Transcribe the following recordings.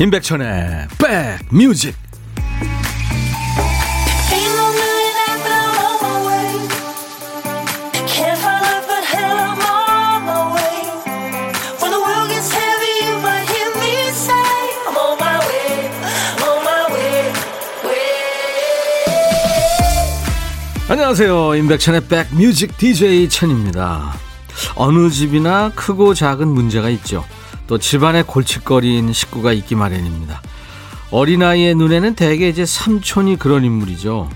임백천의 백뮤직. 안녕하세요. 임백천의 백뮤직 DJ 천입니다. 어느 집이나 크고 작은 문제가 있죠 또 집안에 골칫거리인 식구가 있기 마련입니다. 어린아이의 눈에는 대개 이제 삼촌이 그런 인물이죠.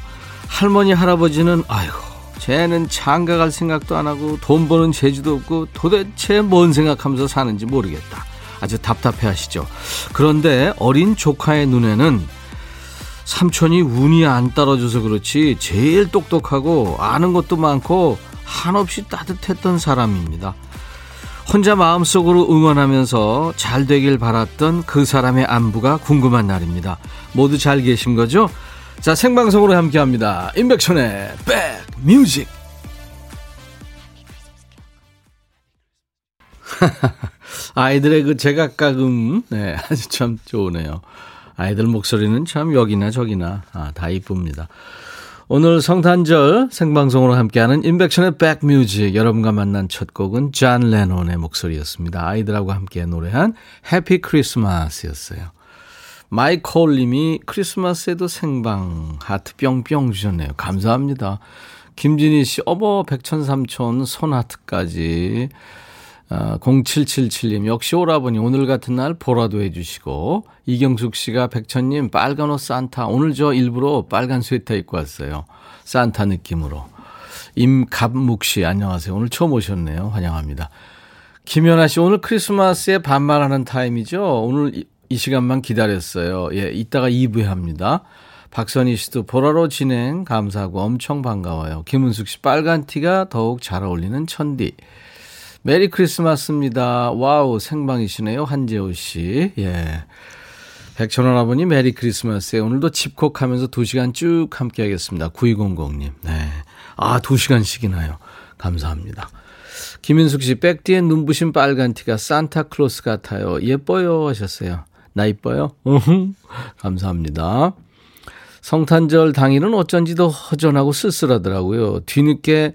할머니, 할아버지는, 아이고, 쟤는 장가 갈 생각도 안 하고 돈 버는 재주도 없고 도대체 뭔 생각하면서 사는지 모르겠다. 아주 답답해 하시죠. 그런데 어린 조카의 눈에는 삼촌이 운이 안 따라줘서 그렇지 제일 똑똑하고 아는 것도 많고 한없이 따뜻했던 사람입니다. 혼자 마음속으로 응원하면서 잘 되길 바랐던 그 사람의 안부가 궁금한 날입니다. 모두 잘 계신 거죠? 자, 생방송으로 함께 합니다. 임백천의 백 뮤직. 아이들의 그 제각각음, 네, 아주 참 좋으네요. 아이들 목소리는 참 여기나 저기나 아, 다 이쁩니다. 오늘 성탄절 생방송으로 함께하는 임백천의 백뮤직 여러분과 만난 첫 곡은 잔 레논의 목소리였습니다. 아이들하고 함께 노래한 Happy Christmas였어요. 마이콜 님이 크리스마스에도 생방 하트 뿅뿅 주셨네요. 감사합니다. 김진희 씨, 어버 백천삼촌 손하트까지. 0777님, 아, 역시 오라버니 오늘 같은 날 보라도 해주시고, 이경숙 씨가 백천님 빨간 옷 산타, 오늘 저 일부러 빨간 스웨터 입고 왔어요. 산타 느낌으로. 임갑묵 씨, 안녕하세요. 오늘 처음 오셨네요. 환영합니다. 김연아 씨, 오늘 크리스마스에 반말하는 타임이죠? 오늘 이 시간만 기다렸어요. 예, 이따가 2부에 합니다. 박선희 씨도 보라로 진행 감사하고 엄청 반가워요. 김은숙 씨, 빨간 티가 더욱 잘 어울리는 천디. Merry Christmas입니다. 와우, 생방이시네요. 한재호 씨. 예. 백천원 아버님 메리 크리스마스에 오늘도 집콕하면서 2시간 쭉 함께 하겠습니다. 9200님. 네. 아, 2시간씩이나요. 감사합니다. 김인숙 씨, 백뒤에 눈부신 빨간 티가 산타클로스 같아요. 예뻐요. 하셨어요. 나 이뻐요? 감사합니다. 성탄절 당일은 어쩐지 더 허전하고 쓸쓸하더라고요. 뒤늦게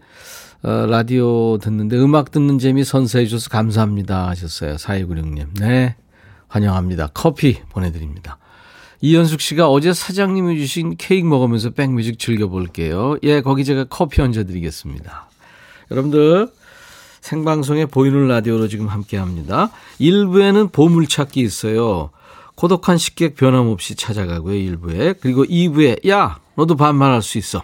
어, 라디오 듣는데 음악 듣는 재미 선사해 주셔서 감사합니다 하셨어요. 4296님. 네. 환영합니다. 커피 보내드립니다. 이현숙 씨가 어제 사장님이 주신 케이크 먹으면서 백뮤직 즐겨볼게요. 예, 거기 제가 커피 얹어드리겠습니다. 여러분들, 생방송에 보이는 라디오로 지금 함께 합니다. 1부에는 보물찾기 있어요. 고독한 식객 변함없이 찾아가고요, 1부에. 그리고 2부에, 야, 너도 반말할 수 있어.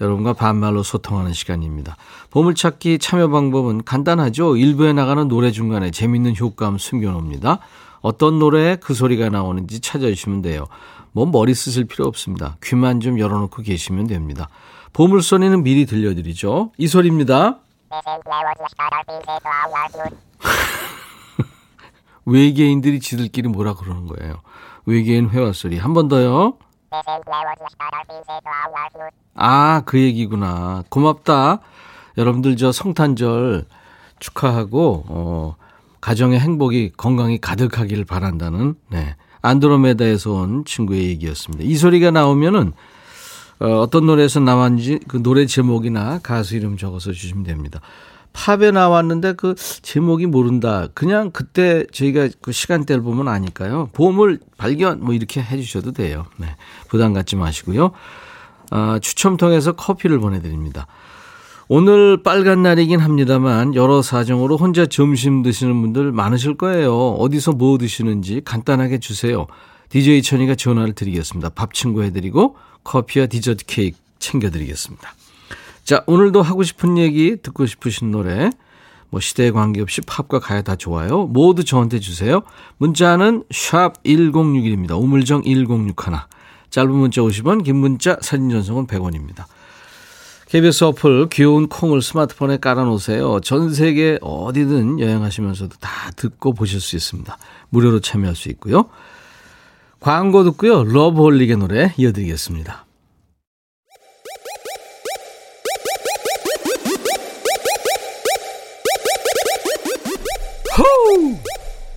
여러분과 반말로 소통하는 시간입니다. 보물찾기 참여 방법은 간단하죠. 일부에 나가는 노래 중간에 재밌는 효과음 숨겨놓습니다. 어떤 노래에 그 소리가 나오는지 찾아주시면 돼요. 뭐 머리 쓰실 필요 없습니다. 귀만 좀 열어놓고 계시면 됩니다. 보물소리는 미리 들려드리죠. 이 소리입니다. 외계인들이 지들끼리 뭐라 그러는 거예요. 외계인 회화 소리. 한 번 더요. 아, 그 얘기구나. 고맙다. 여러분들 저 성탄절 축하하고, 어, 가정의 행복이 건강이 가득하기를 바란다는, 네. 안드로메다에서 온 친구의 얘기였습니다. 이 소리가 나오면은, 어, 어떤 노래에서 나왔는지 그 노래 제목이나 가수 이름 적어서 주시면 됩니다. 팝에 나왔는데 그 제목이 모른다. 그냥 그때 저희가 그 시간대를 보면 아니까요. 보험을 발견 뭐 이렇게 해주셔도 돼요. 네. 부담 갖지 마시고요. 아, 추첨 통해서 커피를 보내드립니다. 오늘 빨간 날이긴 합니다만 여러 사정으로 혼자 점심 드시는 분들 많으실 거예요. 어디서 뭐 드시는지 간단하게 주세요. DJ 천이가 전화를 드리겠습니다. 밥 친구 해드리고 커피와 디저트 케이크 챙겨드리겠습니다. 자, 오늘도 하고 싶은 얘기, 듣고 싶으신 노래, 뭐 시대에 관계없이 팝과 가요 다 좋아요. 모두 저한테 주세요. 문자는 샵 1061입니다. 우물정 1061. 짧은 문자 50원, 긴 문자 사진 전송은 100원입니다. KBS 어플 귀여운 콩을 스마트폰에 깔아놓으세요. 전 세계 어디든 여행하시면서도 다 듣고 보실 수 있습니다. 무료로 참여할 수 있고요. 광고 듣고요. 러브홀릭의 노래 이어드리겠습니다.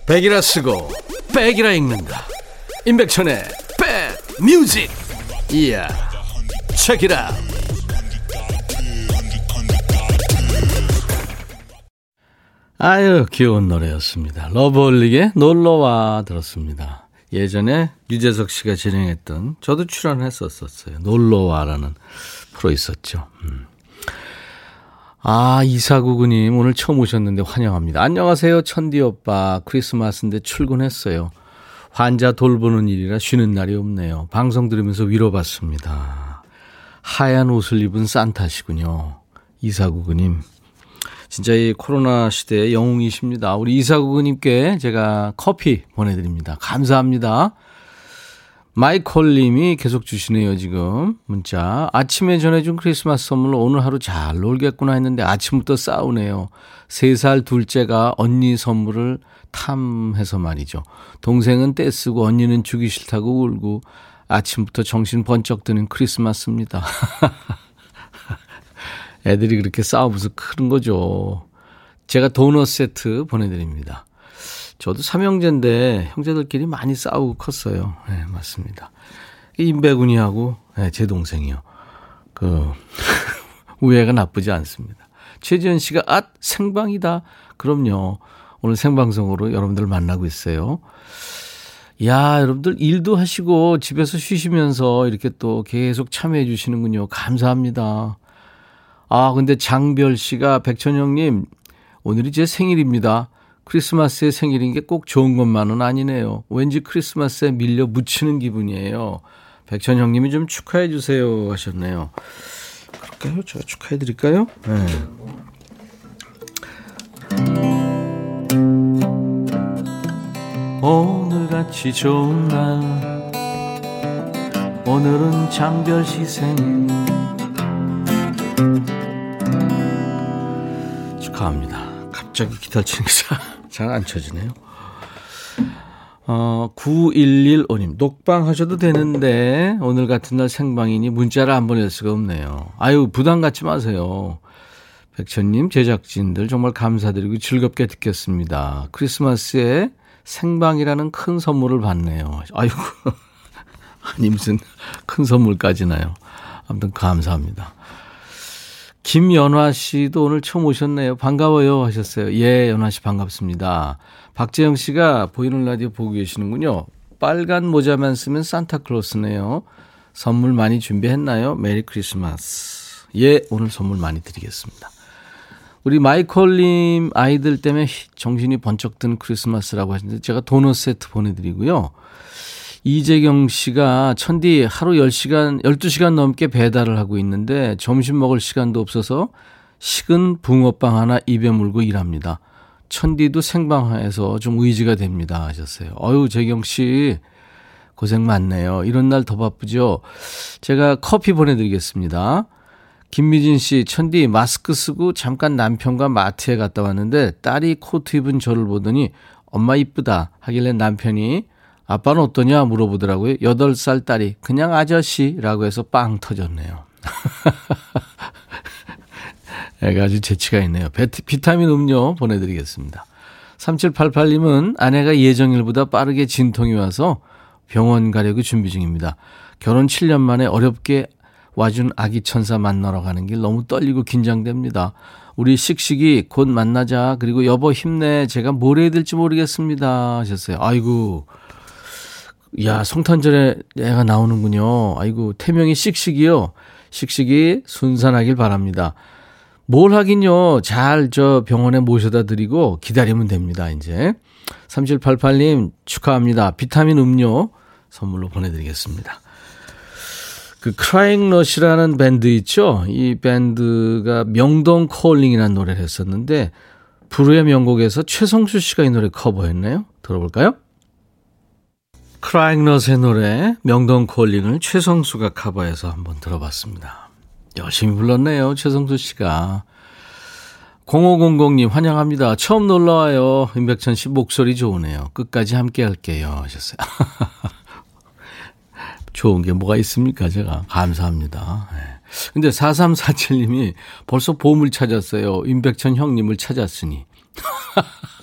백이라 쓰고 백이라 읽는다. 임백천의 백뮤직. 이야 책이라. 아유 귀여운 노래였습니다. 러브홀릭의 놀러와 들었습니다. 예전에 유재석 씨가 진행했던 저도 출연했었었어요. 놀러와라는 프로 있었죠. 음. 아, 이사구구님, 오늘 처음 오셨는데 환영합니다. 안녕하세요, 천디 오빠. 크리스마스인데 출근했어요. 환자 돌보는 일이라 쉬는 날이 없네요. 방송 들으면서 위로받습니다. 하얀 옷을 입은 산타시군요. 이사구구님. 진짜 이 코로나 시대의 영웅이십니다. 우리 이사구구님께 제가 커피 보내드립니다. 감사합니다. 마이콜 님이 계속 주시네요, 지금. 문자. 아침에 전해준 크리스마스 선물로 오늘 하루 잘 놀겠구나 했는데 아침부터 싸우네요. 세 살 둘째가 언니 선물을 탐해서 말이죠. 동생은 떼쓰고 언니는 주기 싫다고 울고 아침부터 정신 번쩍 드는 크리스마스입니다. 애들이 그렇게 싸우면서 크는 거죠. 제가 도넛 세트 보내드립니다. 저도 삼형제인데 형제들끼리 많이 싸우고 컸어요. 네, 맞습니다. 임배군이하고 네, 제 동생이요. 그 우애가 나쁘지 않습니다. 최지현 씨가 아 생방이다. 그럼요. 오늘 생방송으로 여러분들 만나고 있어요. 야, 여러분들 일도 하시고 집에서 쉬시면서 이렇게 또 계속 참여해 주시는군요. 감사합니다. 아, 근데 장별 씨가 백천영님, 오늘이 제 생일입니다. 크리스마스의 생일인 게 꼭 좋은 것만은 아니네요. 왠지 크리스마스에 밀려 묻히는 기분이에요. 백천 형님이 좀 축하해 주세요 하셨네요. 그럴까요? 제가 축하해 드릴까요? 네. 오늘같이 좋은 날 오늘은 장별 시 생일 축하합니다. 갑자기 기타 치는 게 잘 안 쳐지네요. 어, 9115님, 녹방 하셔도 되는데, 오늘 같은 날 생방이니 문자를 안 보낼 수가 없네요. 아유, 부담 갖지 마세요. 백천님, 제작진들 정말 감사드리고 즐겁게 듣겠습니다. 크리스마스에 생방이라는 큰 선물을 받네요. 아이고, 아니, 무슨 큰 선물까지나요. 아무튼 감사합니다. 김연화 씨도 오늘 처음 오셨네요. 반가워요 하셨어요. 예, 연화 씨 반갑습니다. 박재영 씨가 보이는 라디오 보고 계시는군요. 빨간 모자만 쓰면 산타클로스네요. 선물 많이 준비했나요? Merry Christmas. 예, 오늘 선물 많이 드리겠습니다. 우리 마이콜님 아이들 때문에 정신이 번쩍 든 크리스마스라고 하시는데 제가 도넛 세트 보내드리고요. 이재경 씨가 천디 하루 10시간, 12시간 넘게 배달을 하고 있는데 점심 먹을 시간도 없어서 식은 붕어빵 하나 입에 물고 일합니다. 천디도 생방에서 좀 의지가 됩니다. 하셨어요. 어유 재경 씨, 고생 많네요. 이런 날 더 바쁘죠? 제가 커피 보내드리겠습니다. 김미진 씨, 천디 마스크 쓰고 잠깐 남편과 마트에 갔다 왔는데 딸이 코트 입은 저를 보더니 엄마 이쁘다 하길래 남편이 아빠는 어떠냐 물어보더라고요. 8살 딸이 그냥 아저씨라고 해서 빵 터졌네요. 애가 아주 재치가 있네요. 비타민 음료 보내드리겠습니다. 3788님은 아내가 예정일보다 빠르게 진통이 와서 병원 가려고 준비 중입니다. 결혼 7년 만에 어렵게 와준 아기 천사 만나러 가는 길 너무 떨리고 긴장됩니다. 우리 씩씩이 곧 만나자. 그리고 여보 힘내. 제가 뭘 해야 될지 모르겠습니다. 하셨어요. 아이고. 야, 성탄절에 애가 나오는군요. 아이고, 태명이 씩씩이요. 씩씩이 순산하길 바랍니다. 뭘 하긴요. 잘 저 병원에 모셔다 드리고 기다리면 됩니다, 이제. 3788님 축하합니다. 비타민 음료 선물로 보내드리겠습니다. 그 크라잉 러시라는 밴드 있죠? 이 밴드가 명동 콜링이라는 노래를 했었는데 불후의 명곡에서 최성수 씨가 이 노래 커버했네요. 들어볼까요? 크라잉넛의 노래 명동 콜링을 최성수가 커버해서 한번 들어봤습니다. 열심히 불렀네요. 최성수 씨가. 0500님 환영합니다. 처음 놀러와요. 임백천 씨 목소리 좋으네요. 끝까지 함께 할게요. 하셨어요. 좋은 게 뭐가 있습니까? 제가. 감사합니다. 네. 근데 4347님이 벌써 보물 찾았어요. 임백천 형님을 찾았으니.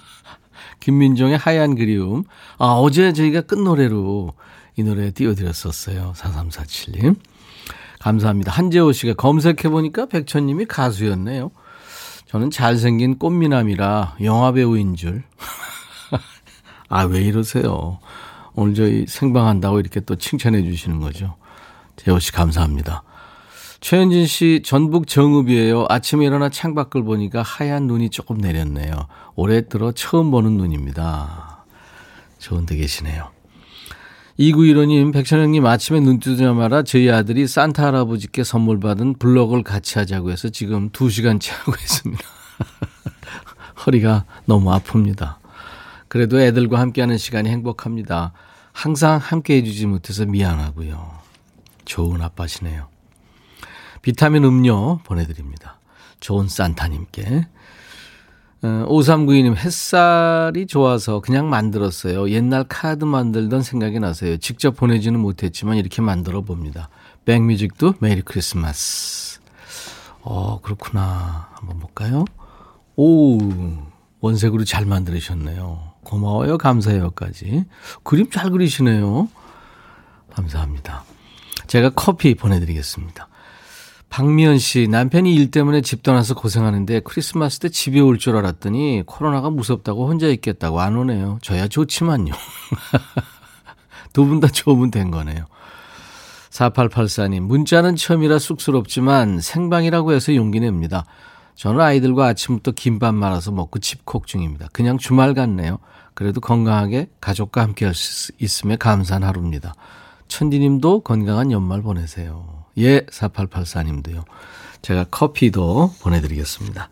김민종의 하얀 그리움. 아, 어제 저희가 끝노래로 이 노래 띄워드렸었어요. 4347님. 감사합니다. 한재호 씨가 검색해보니까 백천님이 가수였네요. 저는 잘생긴 꽃미남이라 영화배우인 줄. 아, 왜 이러세요? 오늘 저희 생방한다고 이렇게 또 칭찬해 주시는 거죠. 재호 씨 감사합니다. 최현진 씨 전북 정읍이에요. 아침에 일어나 창밖을 보니까 하얀 눈이 조금 내렸네요. 올해 들어 처음 보는 눈입니다. 좋은 데 계시네요. 2915님, 백천영님 아침에 눈 뜨자마자 저희 아들이 산타 할아버지께 선물 받은 블럭을 같이 하자고 해서 지금 2시간째 하고 있습니다. 허리가 너무 아픕니다. 그래도 애들과 함께하는 시간이 행복합니다. 항상 함께 해주지 못해서 미안하고요. 좋은 아빠시네요. 비타민 음료 보내드립니다. 좋은 산타님께. 5392님, 어, 햇살이 좋아서 그냥 만들었어요. 옛날 카드 만들던 생각이 나서요. 직접 보내지는 못했지만 이렇게 만들어 봅니다. 백뮤직도 메리 크리스마스. 어, 그렇구나. 한번 볼까요? 오, 원색으로 잘 만들으셨네요. 고마워요. 감사해요까지. 그림 잘 그리시네요. 감사합니다. 제가 커피 보내드리겠습니다. 박미연 씨, 남편이 일 때문에 집 떠나서 고생하는데 크리스마스 때 집에 올 줄 알았더니 코로나가 무섭다고 혼자 있겠다고 안 오네요. 저야 좋지만요. 두 분 다 좋으면 된 거네요. 4884님, 문자는 처음이라 쑥스럽지만 생방이라고 해서 용기 냅니다. 저는 아이들과 아침부터 김밥 말아서 먹고 집콕 중입니다. 그냥 주말 같네요. 그래도 건강하게 가족과 함께 할 수 있음에 감사한 하루입니다. 천디님도 건강한 연말 보내세요. 예, 4884님도요. 제가 커피도 보내드리겠습니다.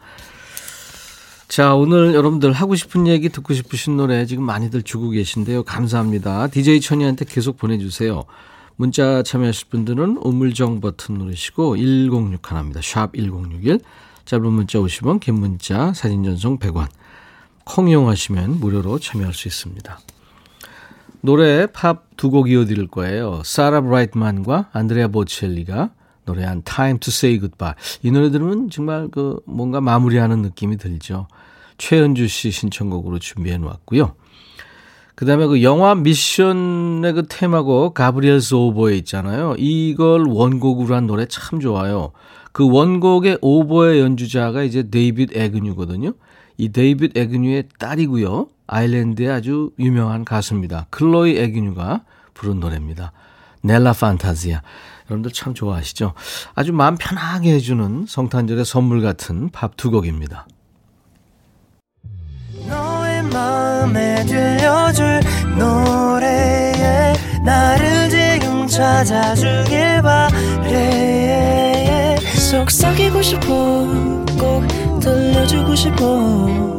자, 오늘 여러분들 하고 싶은 얘기 듣고 싶으신 노래 지금 많이들 주고 계신데요. 감사합니다. DJ 천이한테 계속 보내주세요. 문자 참여하실 분들은 우물정 버튼 누르시고 1061 입니다. 샵 1061. 짧은 문자 50원, 긴 문자, 사진 전송 100원. 콩 이용하시면 무료로 참여할 수 있습니다. 노래 팝 두 곡 이어드릴 거예요. 사라 브라이트만과 안드레아 보첼리가 노래한 Time to Say Goodbye. 이 노래 들으면 정말 그 뭔가 마무리하는 느낌이 들죠. 최은주 씨 신청곡으로 준비해 놓았고요. 그 다음에 그 영화 미션의 그 테마곡 Gabriel's Oboe 있잖아요. 이걸 원곡으로 한 노래 참 좋아요. 그 원곡의 오보에 연주자가 이제 데이빗 에그뉴거든요. 이 데이빗 에그뉴의 딸이고요. 아일랜드의 아주 유명한 가수입니다. 클로이 에그뉴가 부른 노래입니다. 넬라 판타지아. 여러분들 참 좋아하시죠? 아주 마음 편하게 해주는 성탄절의 선물 같은 밥두 곡입니다. 너의 마음에 들려줄 노래에 나를 지금 찾아주길 바래 속삭이고 싶어 꼭 들려주고 싶어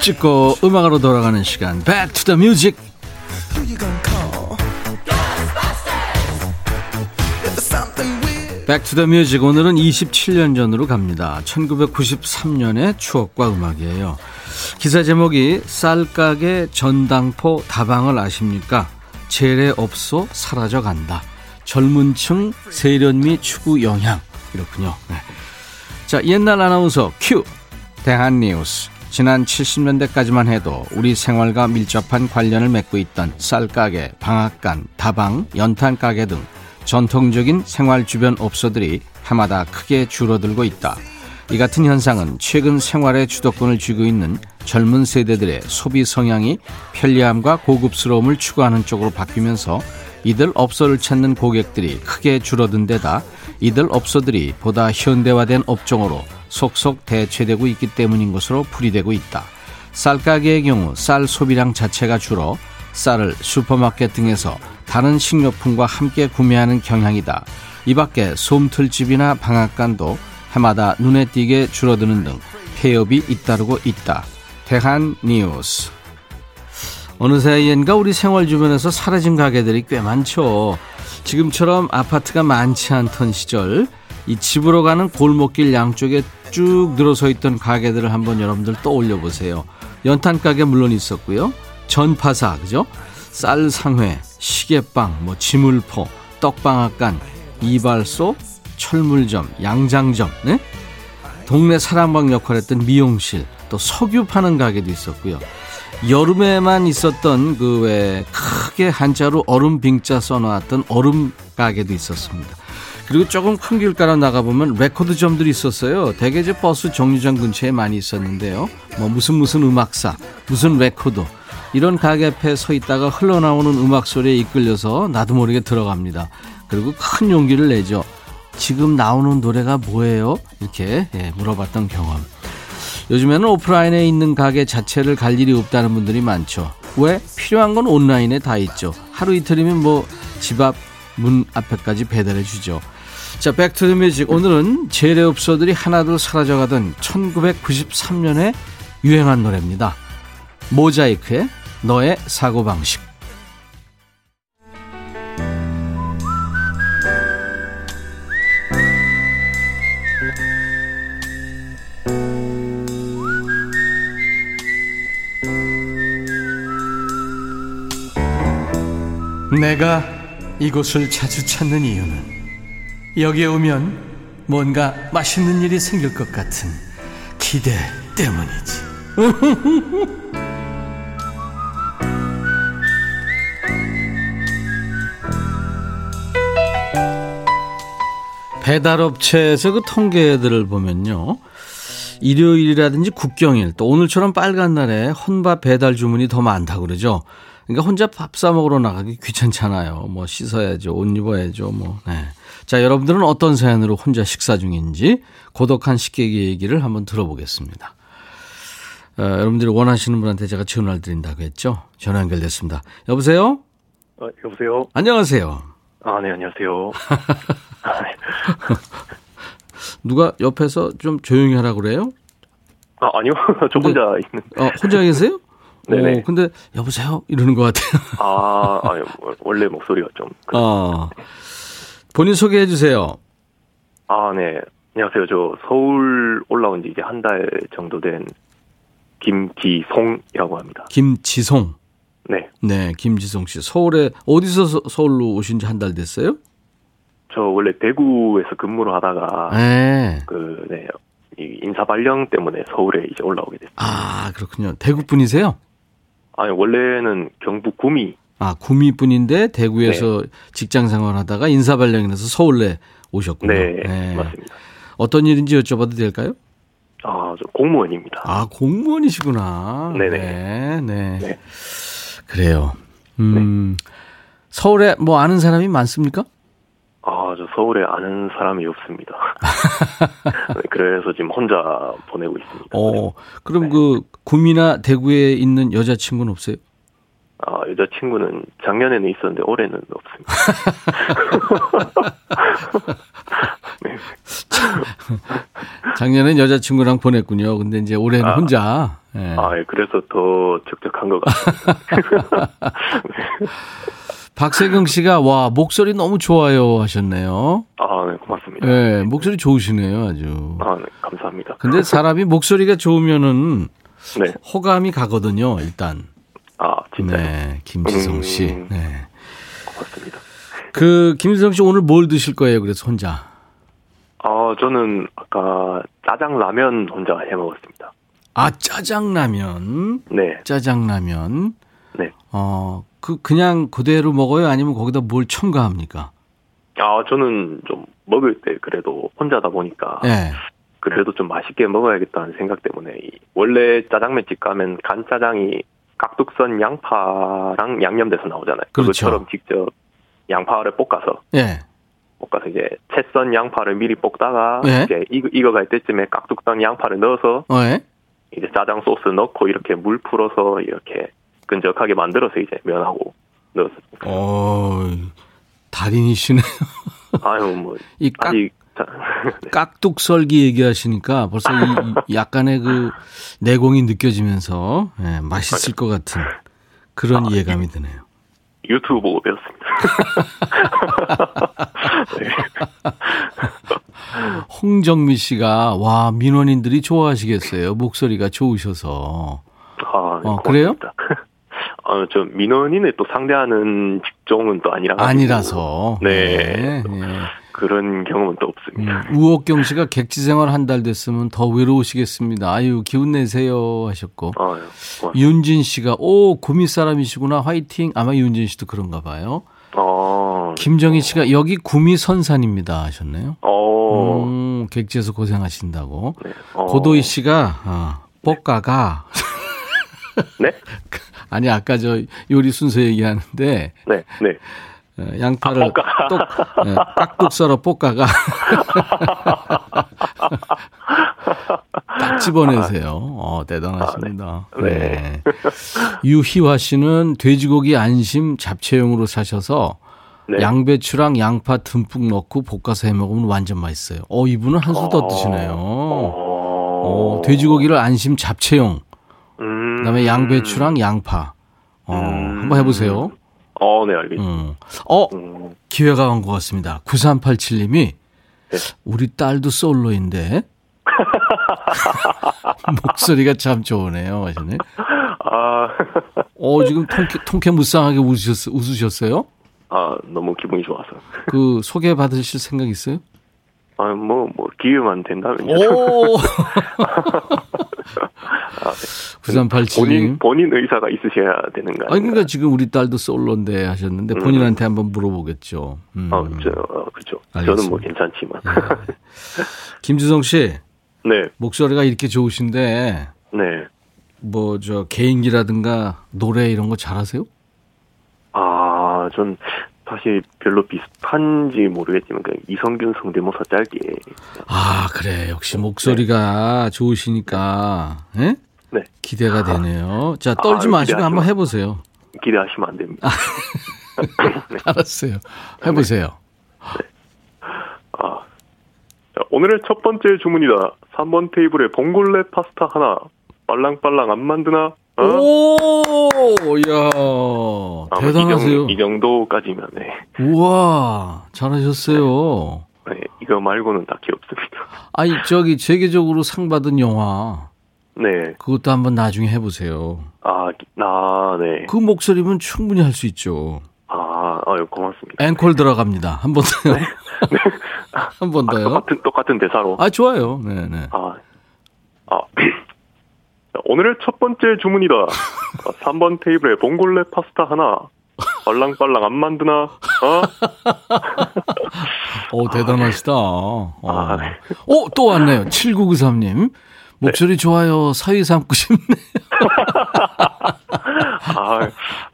찍고 음악으로 돌아가는 시간 Back to the Music Back to the Music 오늘은 27년 전으로 갑니다. 1993년의 추억과 음악이에요. 기사 제목이 쌀가게 전당포 다방을 아십니까? 재래업소 사라져 간다. 젊은 층 세련미 추구 영향 이렇군요. 네. 자 옛날 아나운서 큐 대한 뉴스 지난 70년대까지만 해도 우리 생활과 밀접한 관련을 맺고 있던 쌀가게, 방앗간, 다방, 연탄가게 등 전통적인 생활 주변 업소들이 해마다 크게 줄어들고 있다. 이 같은 현상은 최근 생활의 주도권을 쥐고 있는 젊은 세대들의 소비 성향이 편리함과 고급스러움을 추구하는 쪽으로 바뀌면서 이들 업소를 찾는 고객들이 크게 줄어든 데다 이들 업소들이 보다 현대화된 업종으로 속속 대체되고 있기 때문인 것으로 풀이되고 있다. 쌀가게의 경우 쌀 소비량 자체가 줄어 쌀을 슈퍼마켓 등에서 다른 식료품과 함께 구매하는 경향이다. 이 밖에 솜틀집이나 방앗간도 해마다 눈에 띄게 줄어드는 등 폐업이 잇따르고 있다. 대한 뉴스. 어느 새인가 우리 생활 주변에서 사라진 가게들이 꽤 많죠. 지금처럼 아파트가 많지 않던 시절 이 집으로 가는 골목길 양쪽에 쭉 늘어서 있던 가게들을 한번 여러분들 떠올려 보세요. 연탄 가게 물론 있었고요. 전파사 그죠? 쌀 상회, 시계빵, 뭐 지물포, 떡방앗간, 이발소, 철물점, 양장점, 네? 동네 사랑방 역할했던 미용실, 또 석유 파는 가게도 있었고요. 여름에만 있었던 그 왜 크게 한자로 얼음 빙자 써놨던 얼음 가게도 있었습니다. 그리고 조금 큰 길 가라 나가보면 레코드점들이 있었어요. 대개 이 버스 정류장 근처에 많이 있었는데요. 뭐 무슨 무슨 음악사, 무슨 레코드 이런 가게 앞에 서 있다가 흘러나오는 음악 소리에 이끌려서 나도 모르게 들어갑니다. 그리고 큰 용기를 내죠. 지금 나오는 노래가 뭐예요? 이렇게 예, 물어봤던 경험. 요즘에는 오프라인에 있는 가게 자체를 갈 일이 없다는 분들이 많죠. 왜? 필요한 건 온라인에 다 있죠. 하루 이틀이면 뭐 집 앞 문 앞에까지 배달해 주죠. 자, Back to the Music. 오늘은 재래업소들이 하나둘 사라져가던 1993년에 유행한 노래입니다. 모자이크의 너의 사고방식. 내가 이곳을 자주 찾는 이유는 여기에 오면 뭔가 맛있는 일이 생길 것 같은 기대 때문이지. 배달업체에서 그 통계들을 보면요. 일요일이라든지 국경일 또 오늘처럼 빨간 날에 혼밥 배달 주문이 더 많다고 그러죠. 그러니까 혼자 밥 사 먹으러 나가기 귀찮잖아요. 뭐 씻어야죠. 옷 입어야죠. 뭐. 네. 자, 여러분들은 어떤 사연으로 혼자 식사 중인지 고독한 식객의 얘기를 한번 들어보겠습니다. 어, 여러분들이 원하시는 분한테 제가 전화를 드린다고 했죠. 전화 연결됐습니다. 여보세요? 어, 여보세요? 안녕하세요. 아, 네, 안녕하세요. 누가 옆에서 좀 조용히 하라 그래요? 아, 아니요. 저 혼자 있는. 어, 혼자 계세요? 네네. 어, 근데 여보세요? 이러는 것 같아요. 아, 아니, 원래 목소리가 좀. 어. 본인 소개해 주세요. 아, 네. 안녕하세요. 저 서울 올라온 지 이제 한 달 정도 된 김지송이라고 합니다. 김지송. 네. 네, 김지송 씨. 서울에 어디서 서, 서울로 오신 지 한 달 됐어요? 저 원래 대구에서 근무를 하다가 네. 그, 네. 이 인사 발령 때문에 서울에 이제 올라오게 됐어요. 아, 그렇군요. 대구 분이세요? 아니, 원래는 경북 구미. 아, 구미 분인데 대구에서 네. 직장 생활하다가 인사 발령이라서 서울에 오셨군요. 네, 맞습니다. 어떤 일인지 여쭤봐도 될까요? 아, 저 공무원입니다. 아, 공무원이시구나. 네네. 네, 네. 네. 그래요. 음. 서울에 뭐 아는 사람이 많습니까? 아, 저 서울에 아는 사람이 없습니다. 네, 그래서 지금 혼자 보내고 있습니다. 어, 그럼 네. 그 구미나 대구에 있는 여자친구는 없어요? 아, 여자친구는 작년에는 있었는데 올해는 없습니다. 네. 작년엔 여자친구랑 보냈군요. 근데 이제 올해는 아. 혼자. 예. 아, 예, 그래서 더 적적한 것 같습니다. 박세경 씨가 와 목소리 너무 좋아요 하셨네요. 아, 네, 고맙습니다. 예, 목소리 좋으시네요, 아주. 아, 네, 감사합니다. 근데 사람이 목소리가 좋으면은 네. 호감이 가거든요, 일단. 아, 진짜요? 네, 김지성 씨. 음. 네. 고맙습니다. 그 김지성 씨 오늘 뭘 드실 거예요? 그래서 혼자. 아, 저는 아까 짜장 라면 혼자 해 먹었습니다. 아 짜장 라면. 네, 짜장 라면. 네. 어, 그 그냥 그대로 먹어요? 아니면 거기다 뭘 첨가합니까? 아, 저는 좀 먹을 때 그래도 혼자다 보니까 네. 그래도 좀 맛있게 먹어야겠다는 생각 때문에 이 원래 짜장면집 가면 간짜장이 깍둑선 양파랑 양념돼서 나오잖아요. 그렇죠. 그것처럼 직접 양파를 볶아서 예. 볶아서 이제 채썬 양파를 미리 볶다가 네. 이제 익, 익어갈 때쯤에 깍둑 썬 양파를 넣어서 어, 예? 이제 짜장 소스 넣고 이렇게 물 풀어서 이렇게 끈적하게 만들어서 이제 면하고 넣어서 어, 달인이시네. 아유 뭐 이 깍, 아직 자, 깍둑썰기 얘기하시니까 벌써 이, 이 약간의 그 내공이 느껴지면서 예, 맛있을 것 같은 그런 아, 이해감이 드네요. 유튜브 보고 배웠습니다. 홍정미 씨가 와 민원인들이 좋아하시겠어요. 목소리가 좋으셔서. 아, 어, 그래요? 아, 저 민원인을 또 상대하는 직종은 또 아니라 아니라서. 네. 네, 네. 그런 경험은 또 없습니다. 음, 우옥경 씨가 객지 생활 한 달 됐으면 더 외로우시겠습니다. 아유 기운 내세요 하셨고. 아유. 윤진 씨가 오 구미 사람이시구나 화이팅. 아마 윤진 씨도 그런가 봐요. 어, 김정희 씨가 여기 구미 선산입니다 하셨네요. 어, 음, 객지에서 고생하신다고. 네, 어. 고도희 씨가 어, 볶아가 네? 아니 아까 저 요리 순서 얘기하는데 네, 네. 어, 양파를 아, 볶아. 똑 예, 깍둑 썰어 볶아가 딱 집어내세요. 어, 대단하십니다. 아, 네. 네. 유희화 씨는 돼지고기 안심 잡채용으로 사셔서 네. 양배추랑 양파 듬뿍 넣고 볶아서 해 먹으면 완전 맛있어요. 어, 이분은 한수더 드시네요. 어, 어, 돼지고기를 안심 잡채용. 음, 그다음에 양배추랑 양파. 어, 음. 한번 해보세요. 어, 네, 알겠습니다. 음. 어, 음, 기회가 온 것 같습니다. 9387님이 네. 우리 딸도 솔로인데 목소리가 참 좋으네요. 하시네. 아, 어, 지금 통쾌, 통쾌 무쌍하게 웃으셨, 웃으셨어요? 아, 너무 기분이 좋아서. 그 소개 받으실 생각 있어요? 아, 뭐, 뭐, 기회만 된다면요. 오! 아, 네. 9387님. 본인, 본인 의사가 있으셔야 되는 거 아니? 그러니까 지금 우리 딸도 솔로인데 하셨는데 본인한테 한번 물어보겠죠. 음. 어, 저, 어, 그죠. 알겠습니다. 저는 뭐 괜찮지만. 김주성 씨, 네, 목소리가 이렇게 좋으신데 네. 뭐 저 개인기라든가 노래 이런 거 잘하세요? 아, 전 사실 별로 비슷한지 모르겠지만 그냥 이성균 성대모사 짧게 아 그래 역시 목소리가 좋으시니까 예? 네 기대가 되네요. 자 떨지 아유, 마시고 한번 마. 해보세요. 기대하시면 안 됩니다. 알았어요. 해보세요. 아, 자, 오늘의 첫 번째 주문이다. 3번 테이블에 봉골레 파스타 하나. 빨랑빨랑 안 만드나? 어? 오, 야 아, 뭐 대단하세요. 이, 정도, 이 정 도까지면 네. 우와 잘하셨어요. 네. 이거 말고는 딱히 없습니다. 아니 저기 세계적으로 상 받은 영화 네. 그것도 한번 나중에 해보세요. 아, 기- 아, 네. 그 목소리면 충분히 할 수 있죠. 아, 아유, 고맙습니다. 앵콜 들어갑니다. 한 번 더요. 한번 아, 더요. 똑같은, 똑같은 대사로. 아 좋아요. 네네. 아, 아. 자, 오늘의 첫 번째 주문이다. 아, 3번 테이블에 봉골레 파스타 하나. 빨랑빨랑 안 만드나? 어? 오, 대단하시다. 어. 아, 네. 오, 또 왔네요. 7993님. 목소리 좋아요. 사위 삼고 싶네. 아,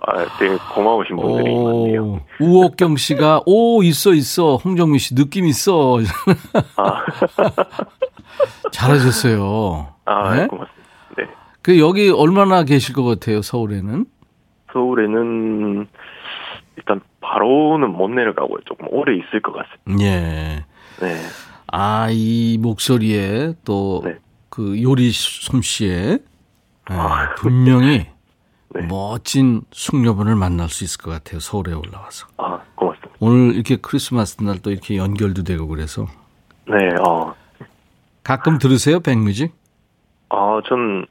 아, 되게 고마우신 분들이 많네요. 오, 우옥경 씨가, 오, 있어, 있어. 홍정민 씨, 느낌 있어. 아, 잘하셨어요. 아 네? 고맙습니다. 네. 그, 여기 얼마나 계실 것 같아요, 서울에는? 서울에는 일단 바로는 못 내려가고요. 조금 오래 있을 것 같습니다. 예. 네. 아, 이 목소리에 또, 네. 그 요리 솜씨에 예, 아. 분명히 네. 멋진 숙녀분을 만날 수 있을 것 같아요. 서울에 올라와서. 아, 고맙습니다. 오늘 이렇게 크리스마스 날 또 이렇게 연결도 되고 그래서 네, 어, 가끔 들으세요 백뮤직? 아, 전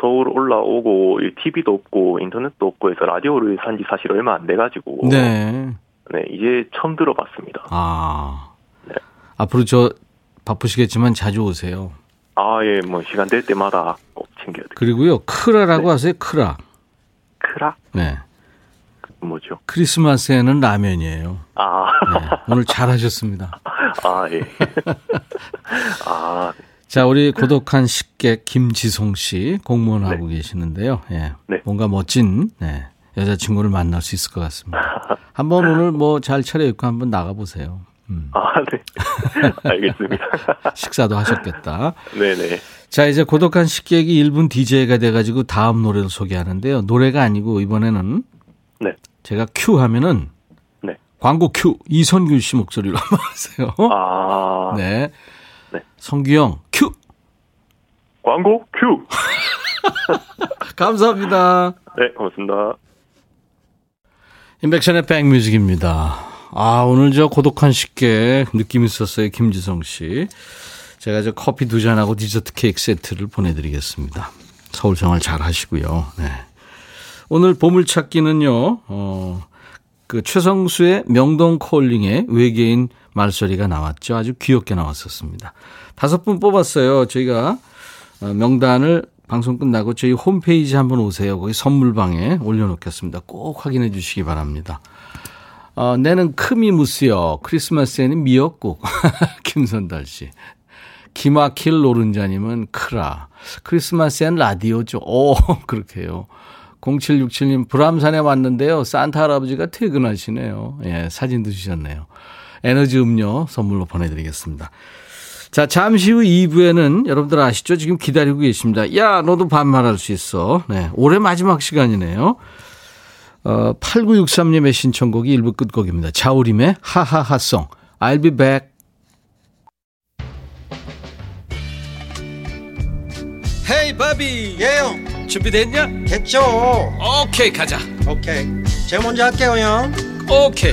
서울 올라오고 TV도 없고 인터넷도 없고 해서 라디오를 산지 사실 얼마 안 돼가지고 네. 네, 이제 처음 들어봤습니다. 아 네. 앞으로 저 바쁘시겠지만 자주 오세요. 아, 예, 뭐 시간 될 때마다 꼭 챙겨드릴게요. 그리고요 크라라고 네. 하세요 크라. 크라? 네. 뭐죠? 크리스마스에는 라면이에요. 아, 네. 오늘 잘하셨습니다. 아, 예. 아, 자, 우리 고독한 식객 김지송 씨 공무원 하고 계시는데요. 예. 네. 뭔가 멋진 네, 여자친구를 만날 수 있을 것 같습니다. 한번 오늘 뭐 잘 차려입고 한번 나가 보세요. 음. 아, 네. 알겠습니다. 식사도 하셨겠다. 네네. 자, 이제 고독한 식객이 1분 DJ가 돼가지고 다음 노래를 소개하는데요. 노래가 아니고 이번에는 네. 제가 큐 하면은 네. 광고 큐 이선균 씨 목소리로 한번 하세요. 아. 네. 네. 성규영 큐. 광고 큐. 감사합니다. 네, 고맙습니다. 인백션의 백뮤직입니다. 아, 오늘 저 고독한 식객 느낌 있었어요. 김지성 씨. 제가 저 커피 두 잔하고 디저트 케이크 세트를 보내드리겠습니다. 서울 생활 잘 하시고요. 네. 오늘 보물찾기는요, 어, 그 최성수의 명동 콜링의 외계인 말소리가 나왔죠. 아주 귀엽게 나왔었습니다. 다섯 분 뽑았어요. 저희가 어, 명단을 방송 끝나고 저희 홈페이지 한번 오세요. 거기 선물방에 올려놓겠습니다. 꼭 확인해 주시기 바랍니다. 어, 내는 크미무스요. 크리스마스에는 미역국. 김선달 씨. 기마킬 노른자님은 크라. 크리스마스엔 라디오죠. 오, 그렇게요. 0767님, 불암산에 왔는데요. 산타 할아버지가 퇴근하시네요. 예, 사진도 주셨네요. 에너지 음료 선물로 보내드리겠습니다. 자, 잠시 후 2부에는 여러분들 아시죠? 지금 기다리고 계십니다. 야, 너도 반말할 수 있어. 네, 올해 마지막 시간이네요. 어, 8963님의 신청곡이 1부 끝곡입니다. 자우림의 하하하송. I'll be back. 헤이 바비 예영 준비됐냐? 됐죠 오케이 가자 오케이 제가 먼저 할게요 형 오케이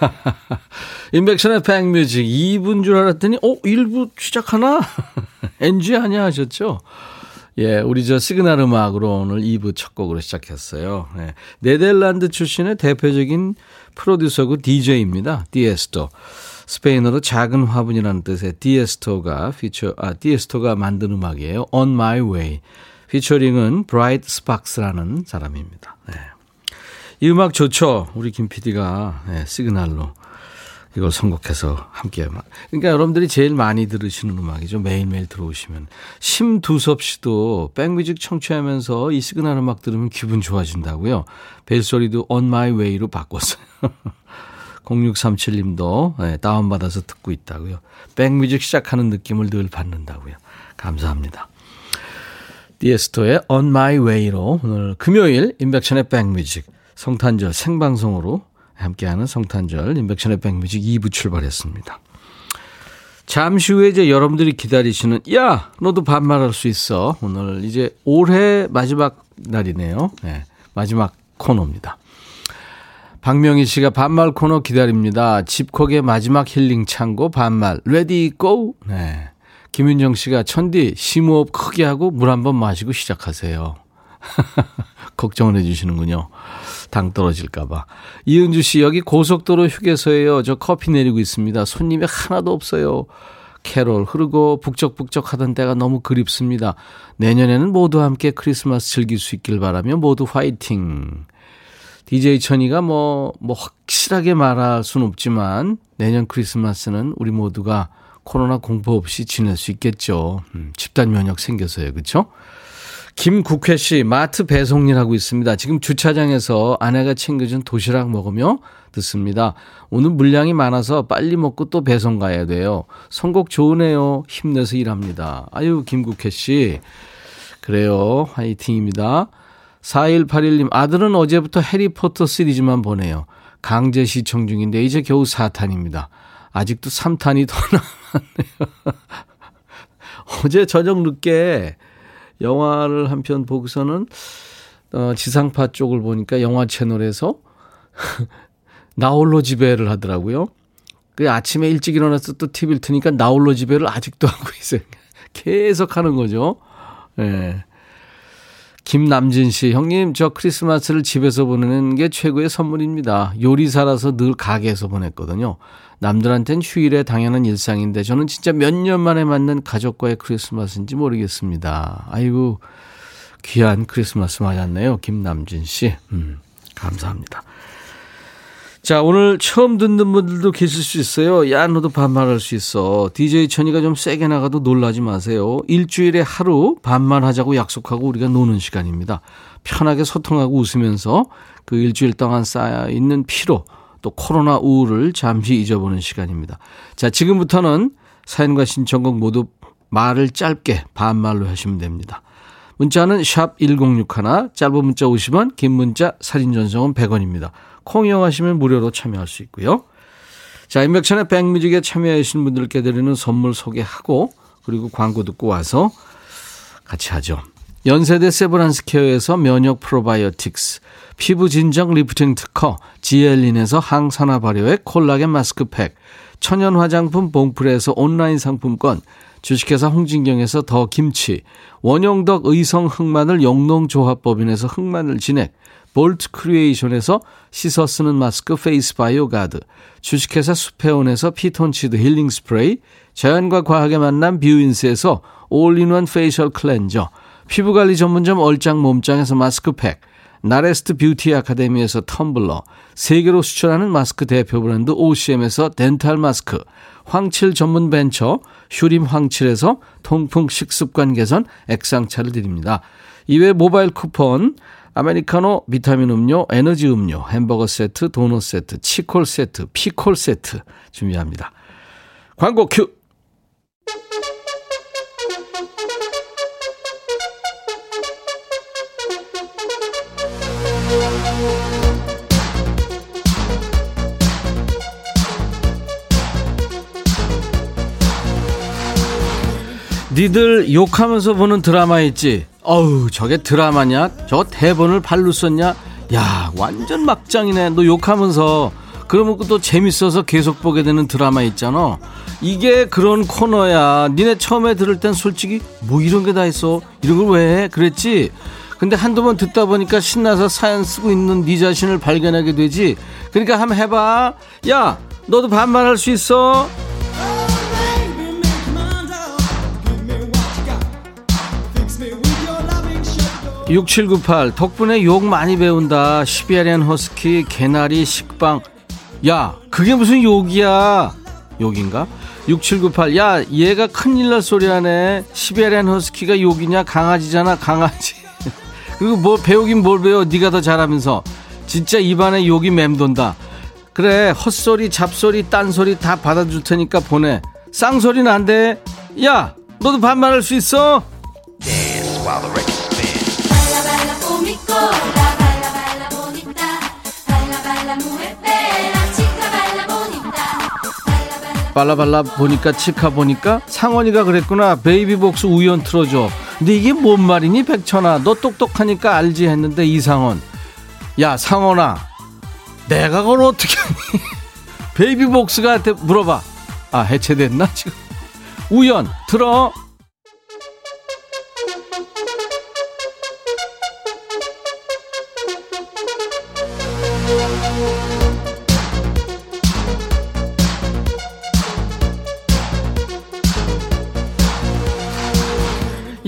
임백천의 백뮤직 2분 줄 알았더니 어 1부 시작하나? NG 아니야 하셨죠? 예, 우리 저 시그널 음악으로 오늘 2부 첫 곡으로 시작했어요. 네. 네덜란드 출신의 대표적인 프로듀서고 DJ입니다. 디에스토. 스페인어로 작은 화분이라는 뜻의 디에스토가 피처, 아, 디에스토가 만든 음악이에요. On My Way. 피처링은 브라이트 스팍스라는 사람입니다. 네. 이 음악 좋죠? 우리 김 PD가 네, 시그널로 이걸 선곡해서 함께. 그러니까 여러분들이 제일 많이 들으시는 음악이죠. 매일매일 들어오시면. 심두섭 씨도 백뮤직 청취하면서 이 시그널 음악 들으면 기분 좋아진다고요. 벨소리도 On My Way로 바꿨어요. 0637님도 네, 다운받아서 듣고 있다고요. 백뮤직 시작하는 느낌을 늘 받는다고요. 감사합니다. 디에스토의 On My Way로 오늘 금요일 인백션의 백뮤직 성탄절 생방송으로 함께하는 성탄절 인백션의 백뮤직 2부 출발했습니다. 잠시 후에 이제 여러분들이 기다리시는 야 너도 반말할 수 있어 오늘 이제 올해 마지막 날이네요. 네, 마지막 코너입니다. 박명희 씨가 반말 코너 기다립니다. 집콕의 마지막 힐링 창고 반말 ready go. 네. 김윤정 씨가 천디 심호흡 크게 하고 물 한 번 마시고 시작하세요. 걱정을 해주시는군요. 당 떨어질까봐. 이은주 씨, 여기 고속도로 휴게소에요. 저 커피 내리고 있습니다. 손님이 하나도 없어요. 캐롤 흐르고 북적북적 하던 때가 너무 그립습니다. 내년에는 모두 함께 크리스마스 즐길 수 있길 바라며 모두 화이팅. DJ 천이가 뭐, 뭐 확실하게 말할 순 없지만 내년 크리스마스는 우리 모두가 코로나 공포 없이 지낼 수 있겠죠. 음, 집단 면역 생겨서요. 그렇죠? 김국회 씨, 마트 배송 일 하고 있습니다. 지금 주차장에서 아내가 챙겨준 도시락 먹으며 듣습니다. 오늘 물량이 많아서 빨리 먹고 또 배송 가야 돼요. 선곡 좋으네요. 힘내서 일합니다. 아유, 김국회 씨. 그래요. 화이팅입니다. 4181님, 아들은 어제부터 해리포터 시리즈만 보내요. 강제 시청 중인데 이제 겨우 4탄입니다. 아직도 3탄이 더 남았네요. 어제 저녁 늦게 영화를 한 편 보고서는 어, 지상파 쪽을 보니까 영화 채널에서 나홀로 지배를 하더라고요. 그 아침에 일찍 일어나서 또 TV를 트니까 나홀로 지배를 아직도 하고 있어요. 계속 하는 거죠. 예. 네. 김남진 씨, 형님, 저 크리스마스를 집에서 보내는 게 최고의 선물입니다. 요리사라서 늘 가게에서 보냈거든요. 남들한텐 휴일에 당연한 일상인데 저는 진짜 몇 년 만에 맞는 가족과의 크리스마스인지 모르겠습니다. 아이고, 귀한 크리스마스 맞았네요. 김남진 씨. 음, 감사합니다. 자, 오늘 처음 듣는 분들도 계실 수 있어요. 야, 너도 반말할 수 있어. DJ 천이가 좀 세게 나가도 놀라지 마세요. 일주일에 하루 반말하자고 약속하고 우리가 노는 시간입니다. 편하게 소통하고 웃으면서 그 일주일 동안 쌓여 있는 피로 또 코로나 우울을 잠시 잊어보는 시간입니다. 자, 지금부터는 사연과 신청곡 모두 말을 짧게 반말로 하시면 됩니다. 문자는 샵 1061, 짧은 문자 50원, 긴 문자 사진 전송은 100원입니다. 콩 이용하시면 무료로 참여할 수 있고요. 자, 인백천의 백뮤직에 참여하신 분들께 드리는 선물 소개하고 그리고 광고 듣고 와서 같이 하죠. 연세대 세브란스 케어에서 면역 프로바이오틱스, 피부 진정 리프팅 특허, 지엘린에서 항산화 발효의 콜라겐 마스크팩, 천연 화장품 봉프레에서 온라인 상품권, 주식회사 홍진경에서 더 김치, 원용덕 의성 흑마늘 영농조합법인에서 흑마늘 진액, 볼트 크리에이션에서 씻어 쓰는 마스크 페이스 바이오 가드, 주식회사 수페온에서 피톤치드 힐링 스프레이, 자연과 과학의 만남 뷰인스에서 all-in-one facial cleanser, 피부관리 전문점 얼짱 몸짱에서 마스크팩, 나레스트 뷰티 아카데미에서 텀블러, 세계로 수출하는 마스크 대표 브랜드 OCM에서 dental 마스크, 황칠 전문 벤처 휴림 황칠에서 통풍 식습관 개선 액상차를 드립니다. 이외 모바일 쿠폰, 아메리카노, 비타민 음료, 에너지 음료, 햄버거 세트, 도넛 세트, 치콜 세트, 피콜 세트 준비합니다. 광고 큐! 니들 욕하면서 보는 드라마 있지? 어우 저게 드라마냐? 저 대본을 발로 썼냐? 야 완전 막장이네 너 욕하면서 그러면 또 재밌어서 계속 보게 되는 드라마 있잖아 이게 그런 코너야 니네 처음에 들을 땐 솔직히 뭐 이런 게 다 있어 이런 걸 왜 해? 그랬지 근데 한두 번 듣다 보니까 신나서 사연 쓰고 있는 네 자신을 발견하게 되지 그러니까 한번 해봐 야 너도 반말할 수 있어 6798 덕분에 욕 많이 배운다. 시베리안 허스키 개나리 식빵. 야 그게 무슨 욕이야? 욕인가? 6798 야 얘가 큰일 날 소리 하네. 시베리안 허스키가 욕이냐? 강아지잖아 강아지. 그리고 뭐 배우긴 뭘 배워? 네가 더 잘하면서. 진짜 입안에 욕이 맴돈다. 그래 헛소리 잡소리 딴소리 다 받아줄 테니까 보내. 쌍소리는 안돼. 야 너도 반말할 수 있어 발라발라 보니까 치카 보니까 상원이가 그랬구나. 베이비복스 우연 틀어줘. 근데 이게 뭔 말이니 백천아? 너 똑똑하니까 알지 했는데 이상원. 야 상원아. 내가 그걸 어떻게 베이비복스가 물어봐. 아 해체됐나 지금? 우연 들어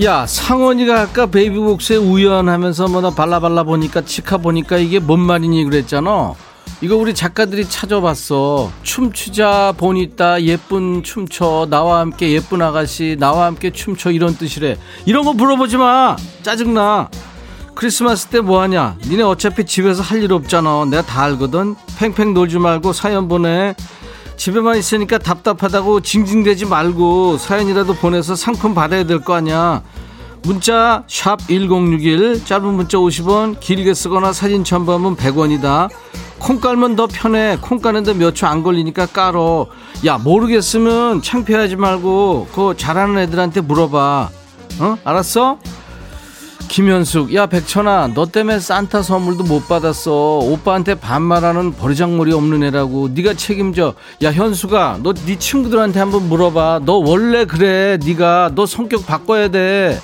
야 상원이가 아까 베이비복스에 우연하면서 뭐나 발라발라 보니까 치카 보니까 이게 뭔 말이니 그랬잖아. 이거 우리 작가들이 찾아봤어. 춤추자 보니까 예쁜 춤춰 나와 함께 예쁜 아가씨 나와 함께 춤춰 이런 뜻이래. 이런 거 물어보지 마. 짜증나. 크리스마스 때 뭐하냐? 니네 어차피 집에서 할 일 없잖아. 내가 다 알거든. 팽팽 놀지 말고 사연 보내 집에만 있으니까 답답하다고 징징대지 말고 사연이라도 보내서 상품 받아야 될 거 아니야. 문자 1061, 짧은 문자 50원, 길게 쓰거나 사진 첨부하면 100원이다. 콩 깔면 더 편해. 콩 까는데 몇 초 안 걸리니까 깔어. 야 모르겠으면 창피하지 말고 그거 잘하는 애들한테 물어봐. 어? 알았어? 김현숙, 야 백천아, 너 때문에 산타 선물도 못 받았어. 오빠한테 반말하는 버리장머리 없는 애라고. 네가 책임져. 야 현수가, 너네 친구들한테 한번 물어봐. 너 원래 그래. 네가 너 성격 바꿔야 돼.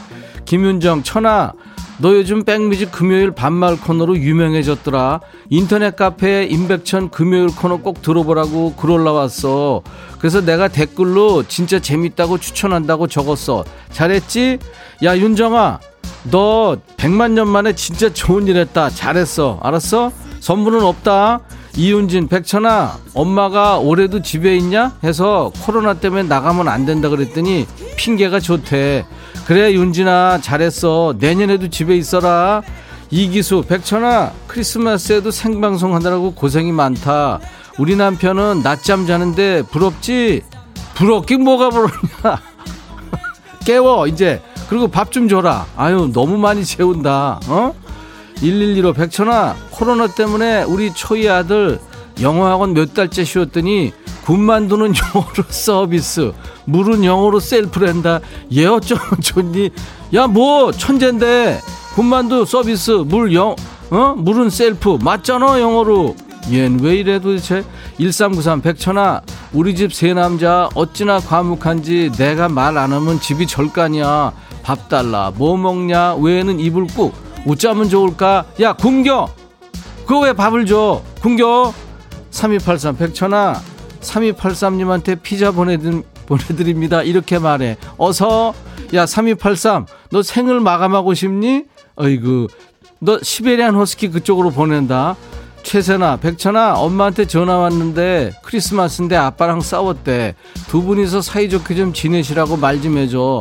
김윤정, 천아, 너 요즘 백뮤직 금요일 반말 코너로 유명해졌더라. 인터넷 카페에 임백천 금요일 코너 꼭 들어보라고 글 올라왔어. 그래서 내가 댓글로 진짜 재밌다고 추천한다고 적었어. 잘했지? 야, 윤정아. 너 100만 년 만에 진짜 좋은 일 했다. 잘했어. 알았어? 선물은 없다. 이윤진, 백천아, 엄마가 올해도 집에 있냐? 해서 코로나 때문에 나가면 안 된다 그랬더니 핑계가 좋대. 그래, 윤진아, 잘했어. 내년에도 집에 있어라. 이기수, 백천아, 크리스마스에도 생방송 하느라고 고생이 많다. 우리 남편은 낮잠 자는데 부럽지? 부럽긴 뭐가 부럽냐? 깨워, 이제. 그리고 밥 좀 줘라. 아유, 너무 많이 재운다. 어? 1115 백천아 코로나 때문에 우리 초이 아들 영어학원 몇 달째 쉬었더니 군만두는 영어로 서비스 물은 영어로 셀프랜다 얘 어쩌면 좋니 야 뭐 천재인데 군만두 서비스 물 영 어? 물은 셀프 맞잖아 영어로 얜 왜 이래 도대체 1393 백천아 우리 집 세 남자 어찌나 과묵한지 내가 말 안 하면 집이 절간이야 밥 달라 뭐 먹냐 외에는 이불 꾹 웃자면 좋을까? 야, 굶겨! 그거 왜 밥을 줘? 굶겨! 3283 백천아, 3283님한테 피자 보내드, 보내드립니다. 이렇게 말해. 어서, 야, 3283, 너 생을 마감하고 싶니? 어이구, 너 시베리안 허스키 그쪽으로 보낸다. 최세나, 백천아, 엄마한테 전화 왔는데 크리스마스인데 아빠랑 싸웠대. 두 분이서 사이좋게 좀 지내시라고 말 좀 해줘.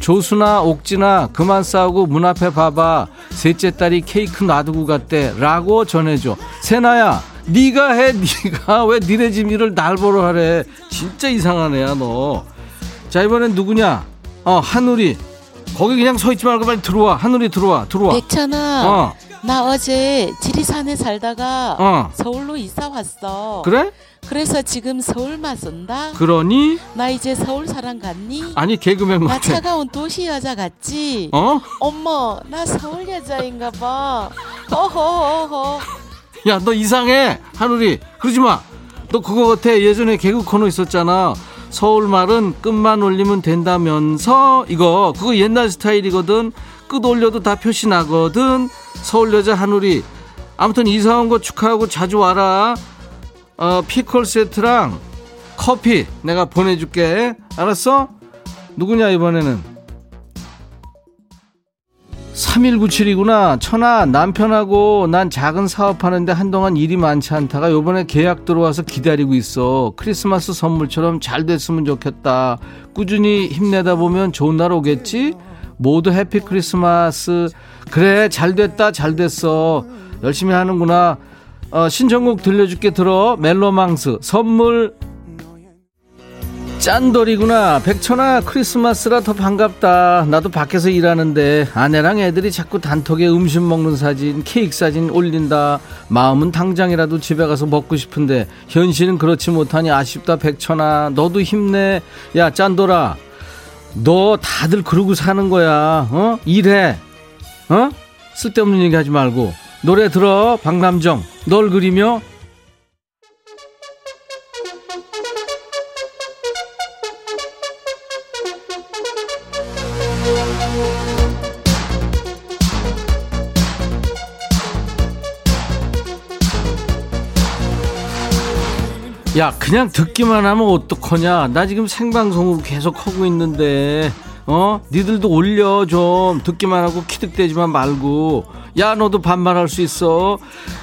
조수나 옥진아 그만 싸우고 문 앞에 봐봐. 셋째 딸이 케이크 놔두고 갔대. 라고 전해줘. 세나야 네가 해 네가 왜 니네 집 일을 날 보러 하래? 진짜 이상한 애야 너 자 이번엔 누구냐? 어 한우리. 거기 그냥 서 있지 말고 빨리 들어와. 한우리 들어와 들어와. 백천아. 어. 나 어제 지리산에 살다가 어. 서울로 이사 왔어 그래? 그래서 지금 서울만 쓴다? 그러니? 나 이제 서울 사람 같니? 아니 개그맨 같아. 나 차가운 도시 여자 같지? 어? 어머 나 서울 여자인가 봐. 어허 어허. 야 너 이상해 하늘이 그러지 마. 너 그거 같아 예전에 개그 코너 있었잖아. 서울 말은 끝만 올리면 된다면서 이거 그거 옛날 스타일이거든. 끝 올려도 다 표시 나거든. 서울 여자 한우리. 아무튼 이사 온 거 축하하고 자주 와라. 어, 피콜 세트랑 커피 내가 보내줄게. 알았어? 누구냐, 이번에는? 3197이구나. 천아, 남편하고 난 작은 사업하는데 한동안 일이 많지 않다가 요번에 계약 들어와서 기다리고 있어. 크리스마스 선물처럼 잘 됐으면 좋겠다. 꾸준히 힘내다 보면 좋은 날 오겠지? 모두 해피 크리스마스. 그래, 잘 됐다, 잘 됐어. 열심히 하는구나. 어, 신청곡 들려줄게 들어. 멜로망스 선물. 짠돌이구나. 백천아 크리스마스라 더 반갑다. 나도 밖에서 일하는데 아내랑 애들이 자꾸 단톡에 음식 먹는 사진 케이크 사진 올린다. 마음은 당장이라도 집에 가서 먹고 싶은데 현실은 그렇지 못하니 아쉽다 백천아. 너도 힘내. 야 짠돌아 너 다들 그러고 사는 거야. 어? 일해. 어? 쓸데없는 얘기 하지 말고. 노래 들어 박남정. 널 그리며 야 그냥 듣기만 하면 어떡하냐? 나 지금 생방송으로 계속 하고 있는데 어? 니들도 올려 좀. 듣기만 하고 키득대지만 말고. 야 너도 반말할 수 있어.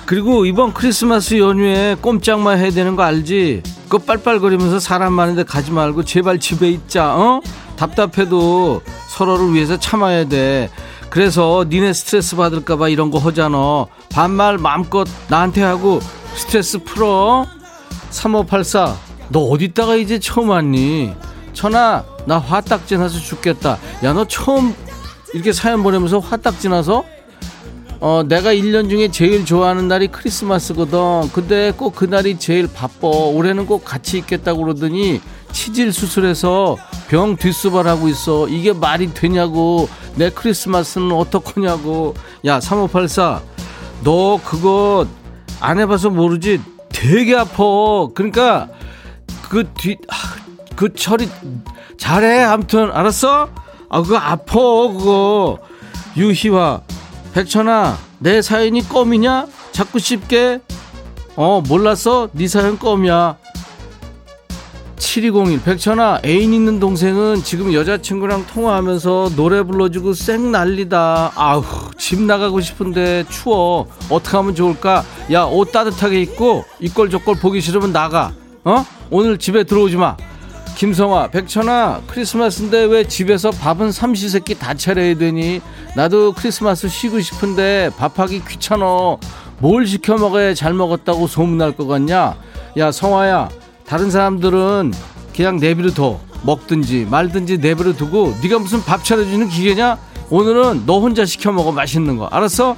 그리고 이번 크리스마스 연휴에 꼼짝만 해야 되는 거 알지? 그거 빨빨거리면서 사람 많은데 가지 말고 제발 집에 있자 어? 답답해도 서로를 위해서 참아야 돼. 그래서 니네 스트레스 받을까봐 이런 거 하잖아. 반말 마음껏 나한테 하고 스트레스 풀어 3584 너 어디다가 이제 처음 왔니 천아 나 화딱지 나서 죽겠다 야 너 처음 이렇게 사연 보내면서 화딱지 나서 어, 내가 1년 중에 제일 좋아하는 날이 크리스마스거든. 근데 꼭 그날이 제일 바빠. 올해는 꼭 같이 있겠다고 그러더니 치질 수술해서 병 뒷수발하고 있어. 이게 말이 되냐고. 내 크리스마스는 어떡하냐고. 야, 3584. 너 그거 안 해봐서 모르지. 되게 아파. 그러니까 그 뒤, 그 처리 잘해. 아무튼 알았어? 아, 그거 아파. 그거. 유희화. 백천아 내 사연이 껌이냐? 자꾸 씹게 어 몰랐어? 네 사연 껌이야 7201 백천아 애인 있는 동생은 지금 여자친구랑 통화하면서 노래 불러주고 쌩 난리다. 아우 집 나가고 싶은데 추워. 어떻게 하면 좋을까? 야 옷 따뜻하게 입고 이꼴 저꼴 보기 싫으면 나가. 어? 오늘 집에 들어오지 마. 김성아 백천아 크리스마스인데 왜 집에서 밥은 삼시세끼 다 차려야 되니? 나도 크리스마스 쉬고 싶은데 밥하기 귀찮어. 뭘 시켜 먹어야 잘 먹었다고 소문날 것 같냐? 야 성화야 다른 사람들은 그냥 내비로 둬. 먹든지 말든지 내비로 두고 네가 무슨 밥 차려주는 기계냐? 오늘은 너 혼자 시켜 먹어 맛있는 거. 알았어?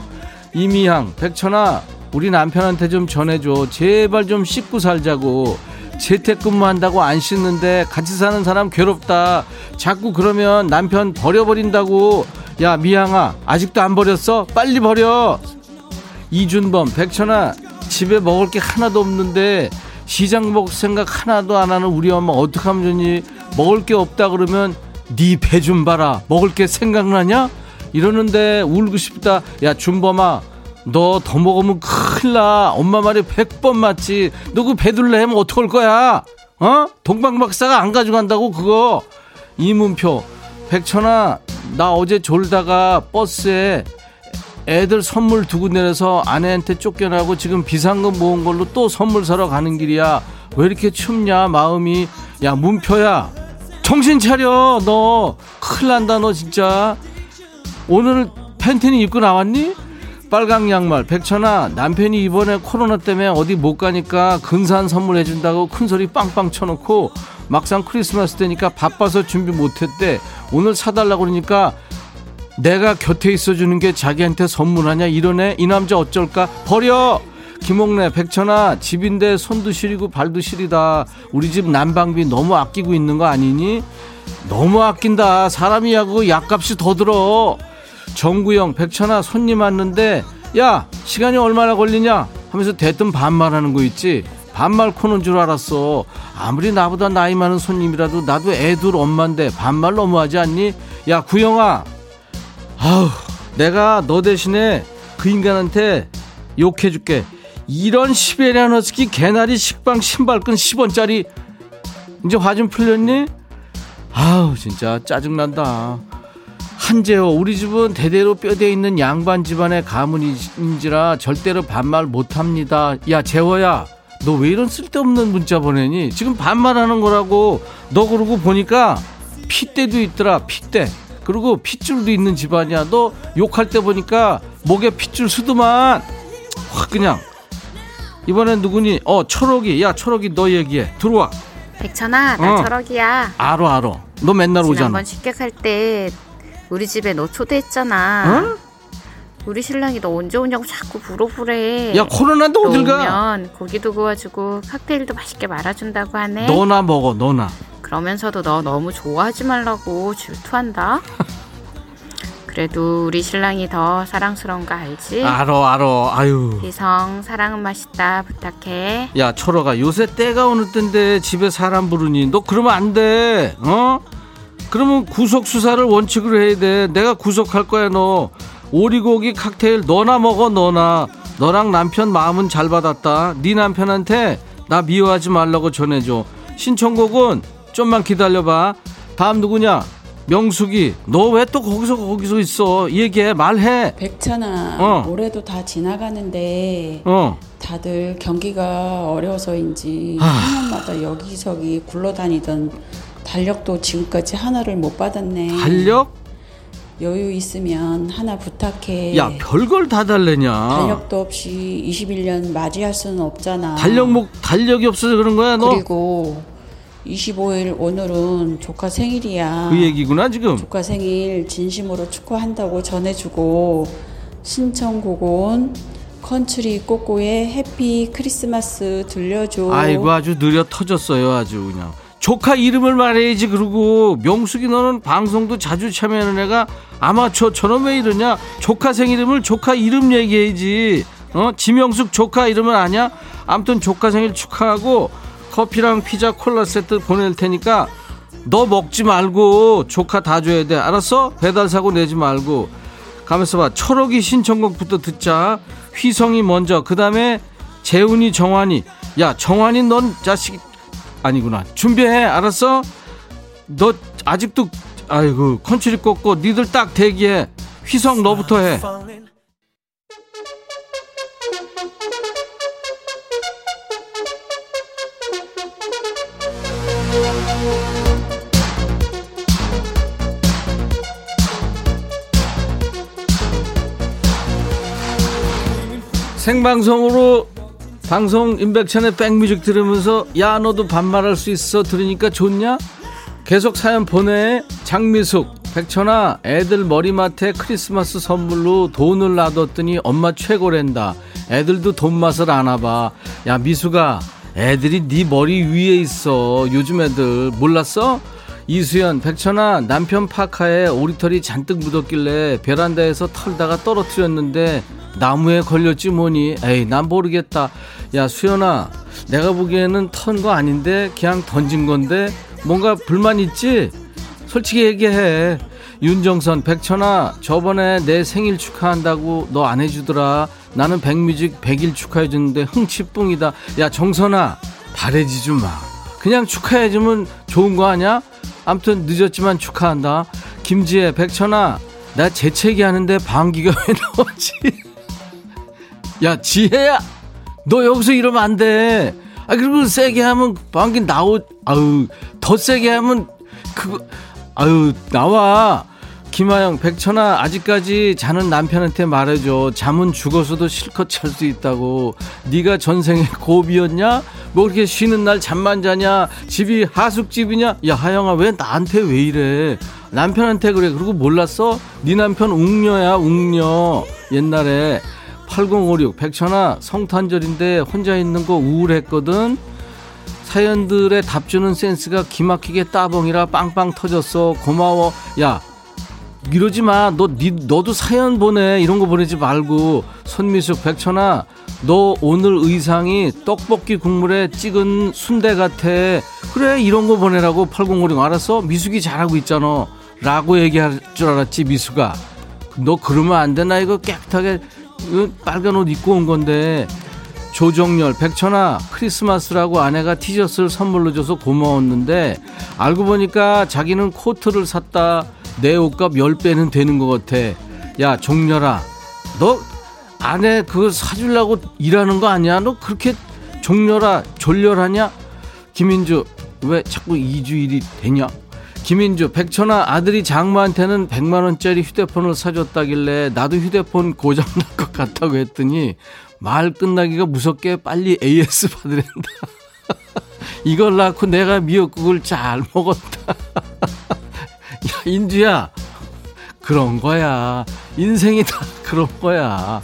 이미향 백천아 우리 남편한테 좀 전해줘. 제발 좀 씻고 살자고. 재택근무한다고 안 씻는데 같이 사는 사람 괴롭다. 자꾸 그러면 남편 버려버린다고. 야 미향아 아직도 안 버렸어? 빨리 버려. 이준범 백천아 집에 먹을 게 하나도 없는데 시장 먹을 생각 하나도 안 하는 우리 엄마 어떡하면 좋니? 먹을 게 없다 그러면 네 배 좀 봐라. 먹을 게 생각나냐? 이러는데 울고 싶다. 야 준범아 너 더 먹으면 큰일 나. 엄마 말이 백 번 맞지. 너 그 배둘레 하면 어떡할 거야? 어? 동방박사가 안 가져간다고 그거? 이문표 백천아 나 어제 졸다가 버스에 애들 선물 두고 내려서 아내한테 쫓겨나고 지금 비상금 모은 걸로 또 선물 사러 가는 길이야. 왜 이렇게 춥냐 마음이. 야 문표야 정신 차려 너 큰일 난다 너 진짜. 오늘 팬티는 입고 나왔니? 빨강 양말 백천아 남편이 이번에 코로나 때문에 어디 못 가니까 근사한 선물 해준다고 큰소리 빵빵 쳐놓고 막상 크리스마스 때니까 바빠서 준비 못했대 오늘 사달라고 그러니까 내가 곁에 있어주는 게 자기한테 선물하냐? 이러네. 이 남자 어쩔까? 버려! 김옥래 백천아 집인데 손도 시리고 발도 시리다. 우리 집 난방비 너무 아끼고 있는 거 아니니? 너무 아낀다. 사람이 야구 약값이 더 들어. 정구영 백천아 손님 왔는데 야 시간이 얼마나 걸리냐? 하면서 대뜸 반말하는 거 있지? 반말 코는 줄 알았어. 아무리 나보다 나이 많은 손님이라도 나도 애들 엄마인데 반말 너무하지 않니? 야 구영아 아우 내가 너 대신에 그 인간한테 욕해줄게. 이런 시베리안 허스키 개나리 식빵 신발끈 10원짜리 이제 화 좀 풀렸니? 아우 진짜 짜증난다. 한재호 우리 집은 대대로 뼈대 있는 양반 집안의 가문인지라 절대로 반말 못합니다. 야 재호야 너 왜 이런 쓸데없는 문자 보내니? 지금 반말하는 거라고. 너 그러고 보니까 핏대도 있더라 핏대 그리고 핏줄도 있는 집안이야. 너 욕할 때 보니까 목에 핏줄 쓰더만. 확 그냥. 이번엔 누구니? 어 철옥이. 야 철옥이 너 얘기해. 들어와. 백천아 나 어. 철옥이야. 알어 알어. 너 맨날 오잖아. 지난번 식객할 때 우리 집에 너 초대했잖아. 어? 우리 신랑이 너 언제 오냐고 자꾸 물어보래. 야 코로나인데 어딜 가? 오면 고기도 구워주고 칵테일도 맛있게 말아준다고 하네. 너나 먹어 너나. 그러면서도 너 너무 좋아하지 말라고 질투한다. 그래도 우리 신랑이 더 사랑스러운 거 알지? 알어 알어. 아유. 희성 사랑은 맛있다. 부탁해. 야 철호가 요새 때가 어느 때인데 집에 사람 부르니? 너 그러면 안돼. 어? 그러면 구속 수사를 원칙으로 해야 돼. 내가 구속할 거야 너. 오리고기 칵테일 너나 먹어 너나. 너랑 남편 마음은 잘 받았다. 네 남편한테 나 미워하지 말라고 전해줘. 신청곡은 좀만 기다려봐. 다음 누구냐? 명숙이 너 왜 또 거기서 거기서 있어 얘기해 말해 백찬아 어. 올해도 다 지나가는데 어. 다들 경기가 어려서인지 아. 학년마다 여기저기 굴러다니던 달력도 지금까지 하나를 못 받았네 달력? 여유 있으면 하나 부탁해 야 별걸 다 달래냐 달력도 없이 21년 맞이할 수는 없잖아 달력 목 달력이 없어서 그런 거야 너 그리고 25일 오늘은 조카 생일이야. 그 얘기구나 지금. 조카 생일 진심으로 축하한다고 전해주고 신청곡은 컨트리 꼬꼬의 Happy Christmas 들려줘. 아이고 아주 느려 터졌어요 아주 그냥. 조카 이름을 말해야지 그러고 명숙이 너는 방송도 자주 참여하는 애가 아마추어처럼 왜 이러냐 조카 생일임을 조카 이름 얘기해야지 어 지명숙 조카 이름은 아냐 아무튼 조카 생일 축하하고 커피랑 피자 콜라 세트 보낼 테니까 너 먹지 말고 조카 다 줘야 돼 알았어? 배달 사고 내지 말고 가면서 봐. 철옥이 신청곡부터 듣자. 휘성이 먼저. 그 다음에 재훈이 정환이. 야, 정환이 넌 자식, 아니구나. 준비해. 알았어? 너 아직도, 아이고, 컨츄리 꽂고 니들 딱 대기해. 휘성 너부터 해. 생방송으로 방송 임백천의 백뮤직 들으면서 야 너도 반말할 수 있어 들으니까 좋냐? 계속 사연 보내 장미숙 백천아 애들 머리맡에 크리스마스 선물로 돈을 놔뒀더니 엄마 최고랜다 애들도 돈 맛을 아나 봐 야 미숙아 애들이 네 머리 위에 있어 요즘 애들 몰랐어? 이수연 백천아 남편 파카에 오리털이 잔뜩 묻었길래 베란다에서 털다가 떨어뜨렸는데 나무에 걸렸지 뭐니. 에이 난 모르겠다. 야 수연아 내가 보기에는 턴 거 아닌데 그냥 던진 건데 뭔가 불만 있지? 솔직히 얘기해. 윤정선 백천아 저번에 내 생일 축하한다고 너 안 해주더라. 나는 백뮤직 100일 축하해줬는데 흥치뿡이다. 야 정선아 바래지 좀 마. 그냥 축하해주면 좋은 거 아니야 암튼 늦었지만 축하한다. 김지혜 백천아 나 재채기 하는데 방귀가 왜 나오지? 야 지혜야! 너 여기서 이러면 안 돼. 아 그리고 세게 하면 방귀 나오 아유 더 세게 하면 그거 아유 나와 김하영 백천아 아직까지 자는 남편한테 말해줘. 잠은 죽어서도 실컷 잘 수 있다고. 네가 전생에 고비였냐? 뭐 그렇게 쉬는 날 잠만 자냐? 집이 하숙집이냐? 야 하영아 왜 나한테 왜 이래? 남편한테 그래. 그리고 몰랐어? 네 남편 웅녀야 웅녀. 옛날에 8056 백천아 성탄절인데 혼자 있는 거 우울했거든. 사연들의 답 주는 센스가 기막히게 따봉이라 빵빵 터졌어. 고마워. 야 이러지 마. 너, 니, 너도 사연 보내. 이런 거 보내지 말고. 손미숙, 백천아, 너 오늘 의상이 떡볶이 국물에 찍은 순대 같아. 그래, 이런 거 보내라고 8056. 알았어? 미숙이 잘하고 있잖아. 라고 얘기할 줄 알았지, 미숙아. 너 그러면 안 되나? 이거 깨끗하게 빨간 옷 입고 온 건데. 조정열, 백천아, 크리스마스라고 아내가 티셔츠를 선물로 줘서 고마웠는데, 알고 보니까 자기는 코트를 샀다. 내 옷값 10배는 되는 것 같아. 야, 종렬아, 너 아내 그거 사주려고 일하는 거 아니야? 너 그렇게 종렬아, 졸렬하냐? 김인주, 왜 자꾸 2주일이 되냐? 김인주, 백천아, 아들이 장모한테는 100만원짜리 휴대폰을 사줬다길래 나도 휴대폰 고장날 것 같다고 했더니 말 끝나기가 무섭게 빨리 AS 받으랜다. 이걸 낳고 내가 미역국을 잘 먹었다. 야, 인주야. 그런 거야. 인생이 다 그런 거야.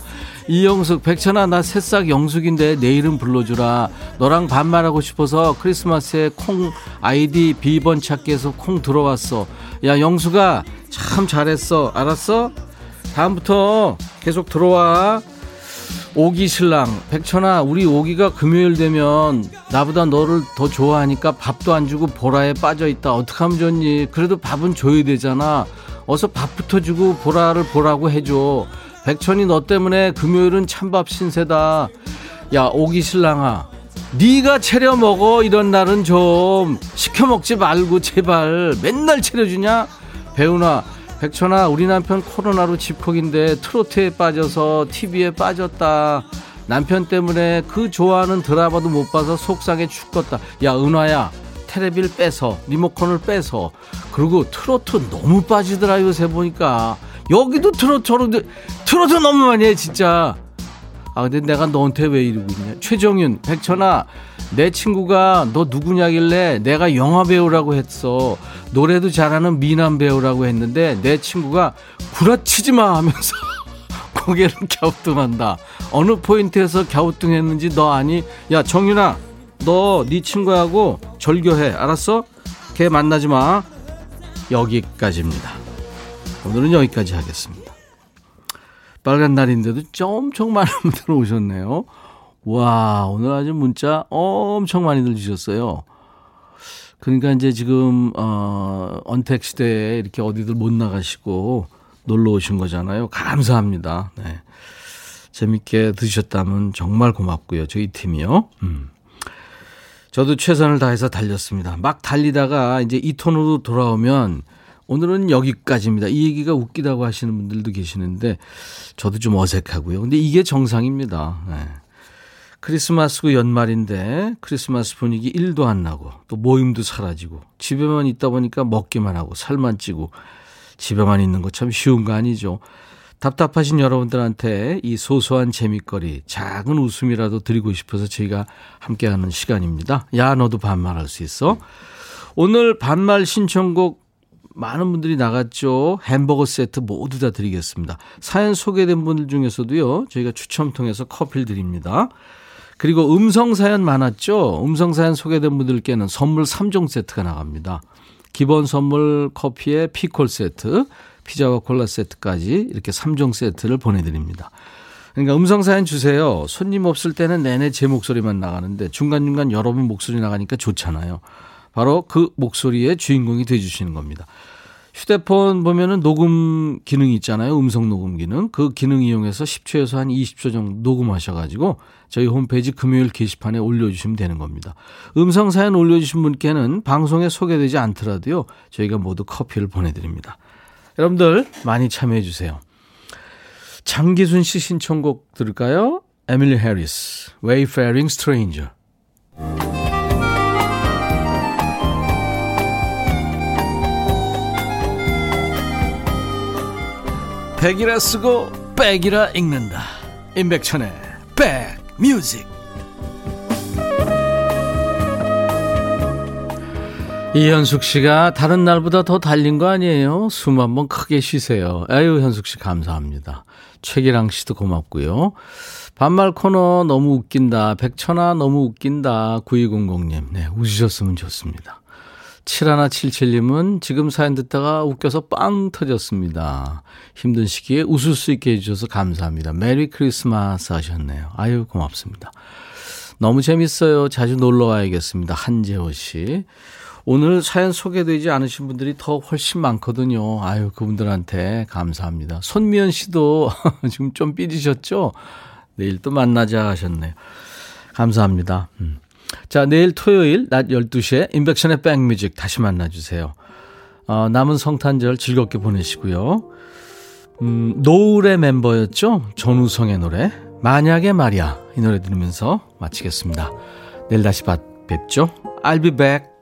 이영숙, 백천아, 나 새싹 영숙인데 내 이름 불러주라. 너랑 반말하고 싶어서 크리스마스에 콩 아이디 비번 찾기해서 콩 들어왔어. 야, 영숙아, 참 잘했어. 알았어? 다음부터 계속 들어와. 오기 신랑. 백천아 우리 오기가 금요일 되면 나보다 너를 더 좋아하니까 밥도 안 주고 보라에 빠져 있다. 어떡하면 좋니? 그래도 밥은 줘야 되잖아. 어서 밥부터 주고 보라를 보라고 해줘. 백천이 너 때문에 금요일은 찬밥 신세다. 야 오기 신랑아. 네가 차려 먹어. 이런 날은 좀. 시켜 먹지 말고 제발. 맨날 차려주냐? 배우나 백천아 우리 남편 코로나로 집콕인데 트로트에 빠져서 TV에 빠졌다. 남편 때문에 그 좋아하는 드라마도 못 봐서 속상해 죽겠다. 야 은화야 테레비를 빼서 리모컨을 빼서. 그리고 트로트 너무 빠지더라 요새 보니까. 여기도 트로트 저런데 트로트 너무 많이 해 진짜 아 근데 내가 너한테 왜 이러고 있냐? 최정윤 백천아 내 친구가 너 누구냐길래 내가 영화 배우라고 했어. 노래도 잘하는 미남 배우라고 했는데 내 친구가 구라치지 마 하면서 고개를 갸우뚱한다. 어느 포인트에서 갸우뚱했는지 너 아니? 야 정윤아 너 네 친구하고 절교해. 알았어? 걔 만나지 마. 여기까지입니다. 오늘은 여기까지 하겠습니다 빨간 날인데도 엄청 많은 분들 오셨네요. 와, 오늘 아주 문자 엄청 많이들 주셨어요. 그러니까 이제 지금, 어, 언택 시대에 이렇게 어디들 못 나가시고, 놀러 오신 거잖아요. 감사합니다. 네. 재밌게 드셨다면 정말 고맙고요. 저희 팀이요. 음. 저도 최선을 다해서 달렸습니다. 막 달리다가 이제 이 톤으로 돌아오면 오늘은 여기까지입니다. 이 얘기가 웃기다고 하시는 분들도 계시는데 저도 좀 어색하고요. 근데 이게 정상입니다. 네. 크리스마스고 연말인데 크리스마스 분위기 1도 안 나고 또 모임도 사라지고 집에만 있다 보니까 먹기만 하고 살만 찌고 집에만 있는 거 참 쉬운 거 아니죠. 답답하신 여러분들한테 이 소소한 재밌거리, 작은 웃음이라도 드리고 싶어서 저희가 함께하는 시간입니다. 야, 너도 반말할 수 있어? 오늘 반말 신청곡 많은 분들이 나갔죠. 햄버거 세트 모두 다 드리겠습니다. 사연 소개된 분들 중에서도요, 저희가 추첨 통해서 커피를 드립니다. 그리고 음성 사연 많았죠. 음성 사연 소개된 분들께는 선물 3종 세트가 나갑니다. 기본 선물 커피에 피콜 세트, 피자와 콜라 세트까지 이렇게 3종 세트를 보내드립니다. 그러니까 음성 사연 주세요. 손님 없을 때는 내내 제 목소리만 나가는데 중간중간 여러분 목소리 나가니까 좋잖아요. 바로 그 목소리의 주인공이 돼주시는 겁니다. 휴대폰 보면은 녹음 기능이 있잖아요. 음성 녹음 기능. 그 기능 이용해서 10초에서 한 20초 정도 녹음하셔가지고 저희 홈페이지 금요일 게시판에 올려주시면 되는 겁니다. 음성 사연 올려주신 분께는 방송에 소개되지 않더라도요. 저희가 모두 커피를 보내드립니다. 여러분들 많이 참여해 주세요. 장기순 씨 신청곡 들을까요? 에밀리 해리스, Wayfaring Stranger. 백이라 쓰고 백이라 읽는다. 임백천의 백뮤직. 이현숙 씨가 다른 날보다 더 달린 거 아니에요? 숨 한번 크게 쉬세요. 아유, 현숙 씨 감사합니다. 최기랑 씨도 고맙고요. 반말 코너 너무 웃긴다. 백천아 너무 웃긴다. 9200님. 네, 웃으셨으면 좋습니다. 7177님은 지금 사연 듣다가 웃겨서 빵 터졌습니다. 힘든 시기에 웃을 수 있게 해주셔서 감사합니다. 메리 크리스마스 하셨네요. 아유, 고맙습니다. 너무 재밌어요. 자주 놀러 와야겠습니다. 한재호 씨. 오늘 사연 소개되지 않으신 분들이 더 훨씬 많거든요. 아유, 그분들한테 감사합니다. 손미연 씨도 지금 좀 삐지셨죠? 내일 또 만나자 하셨네요. 감사합니다. 음. 자, 내일 토요일 낮 12시에 인백션의 백뮤직 다시 만나주세요. 어, 남은 성탄절 즐겁게 보내시고요. 음, 노을의 멤버였죠? 전우성의 노래. 만약에 말이야. 이 노래 들으면서 마치겠습니다. 내일 다시 뵙죠. I'll be back.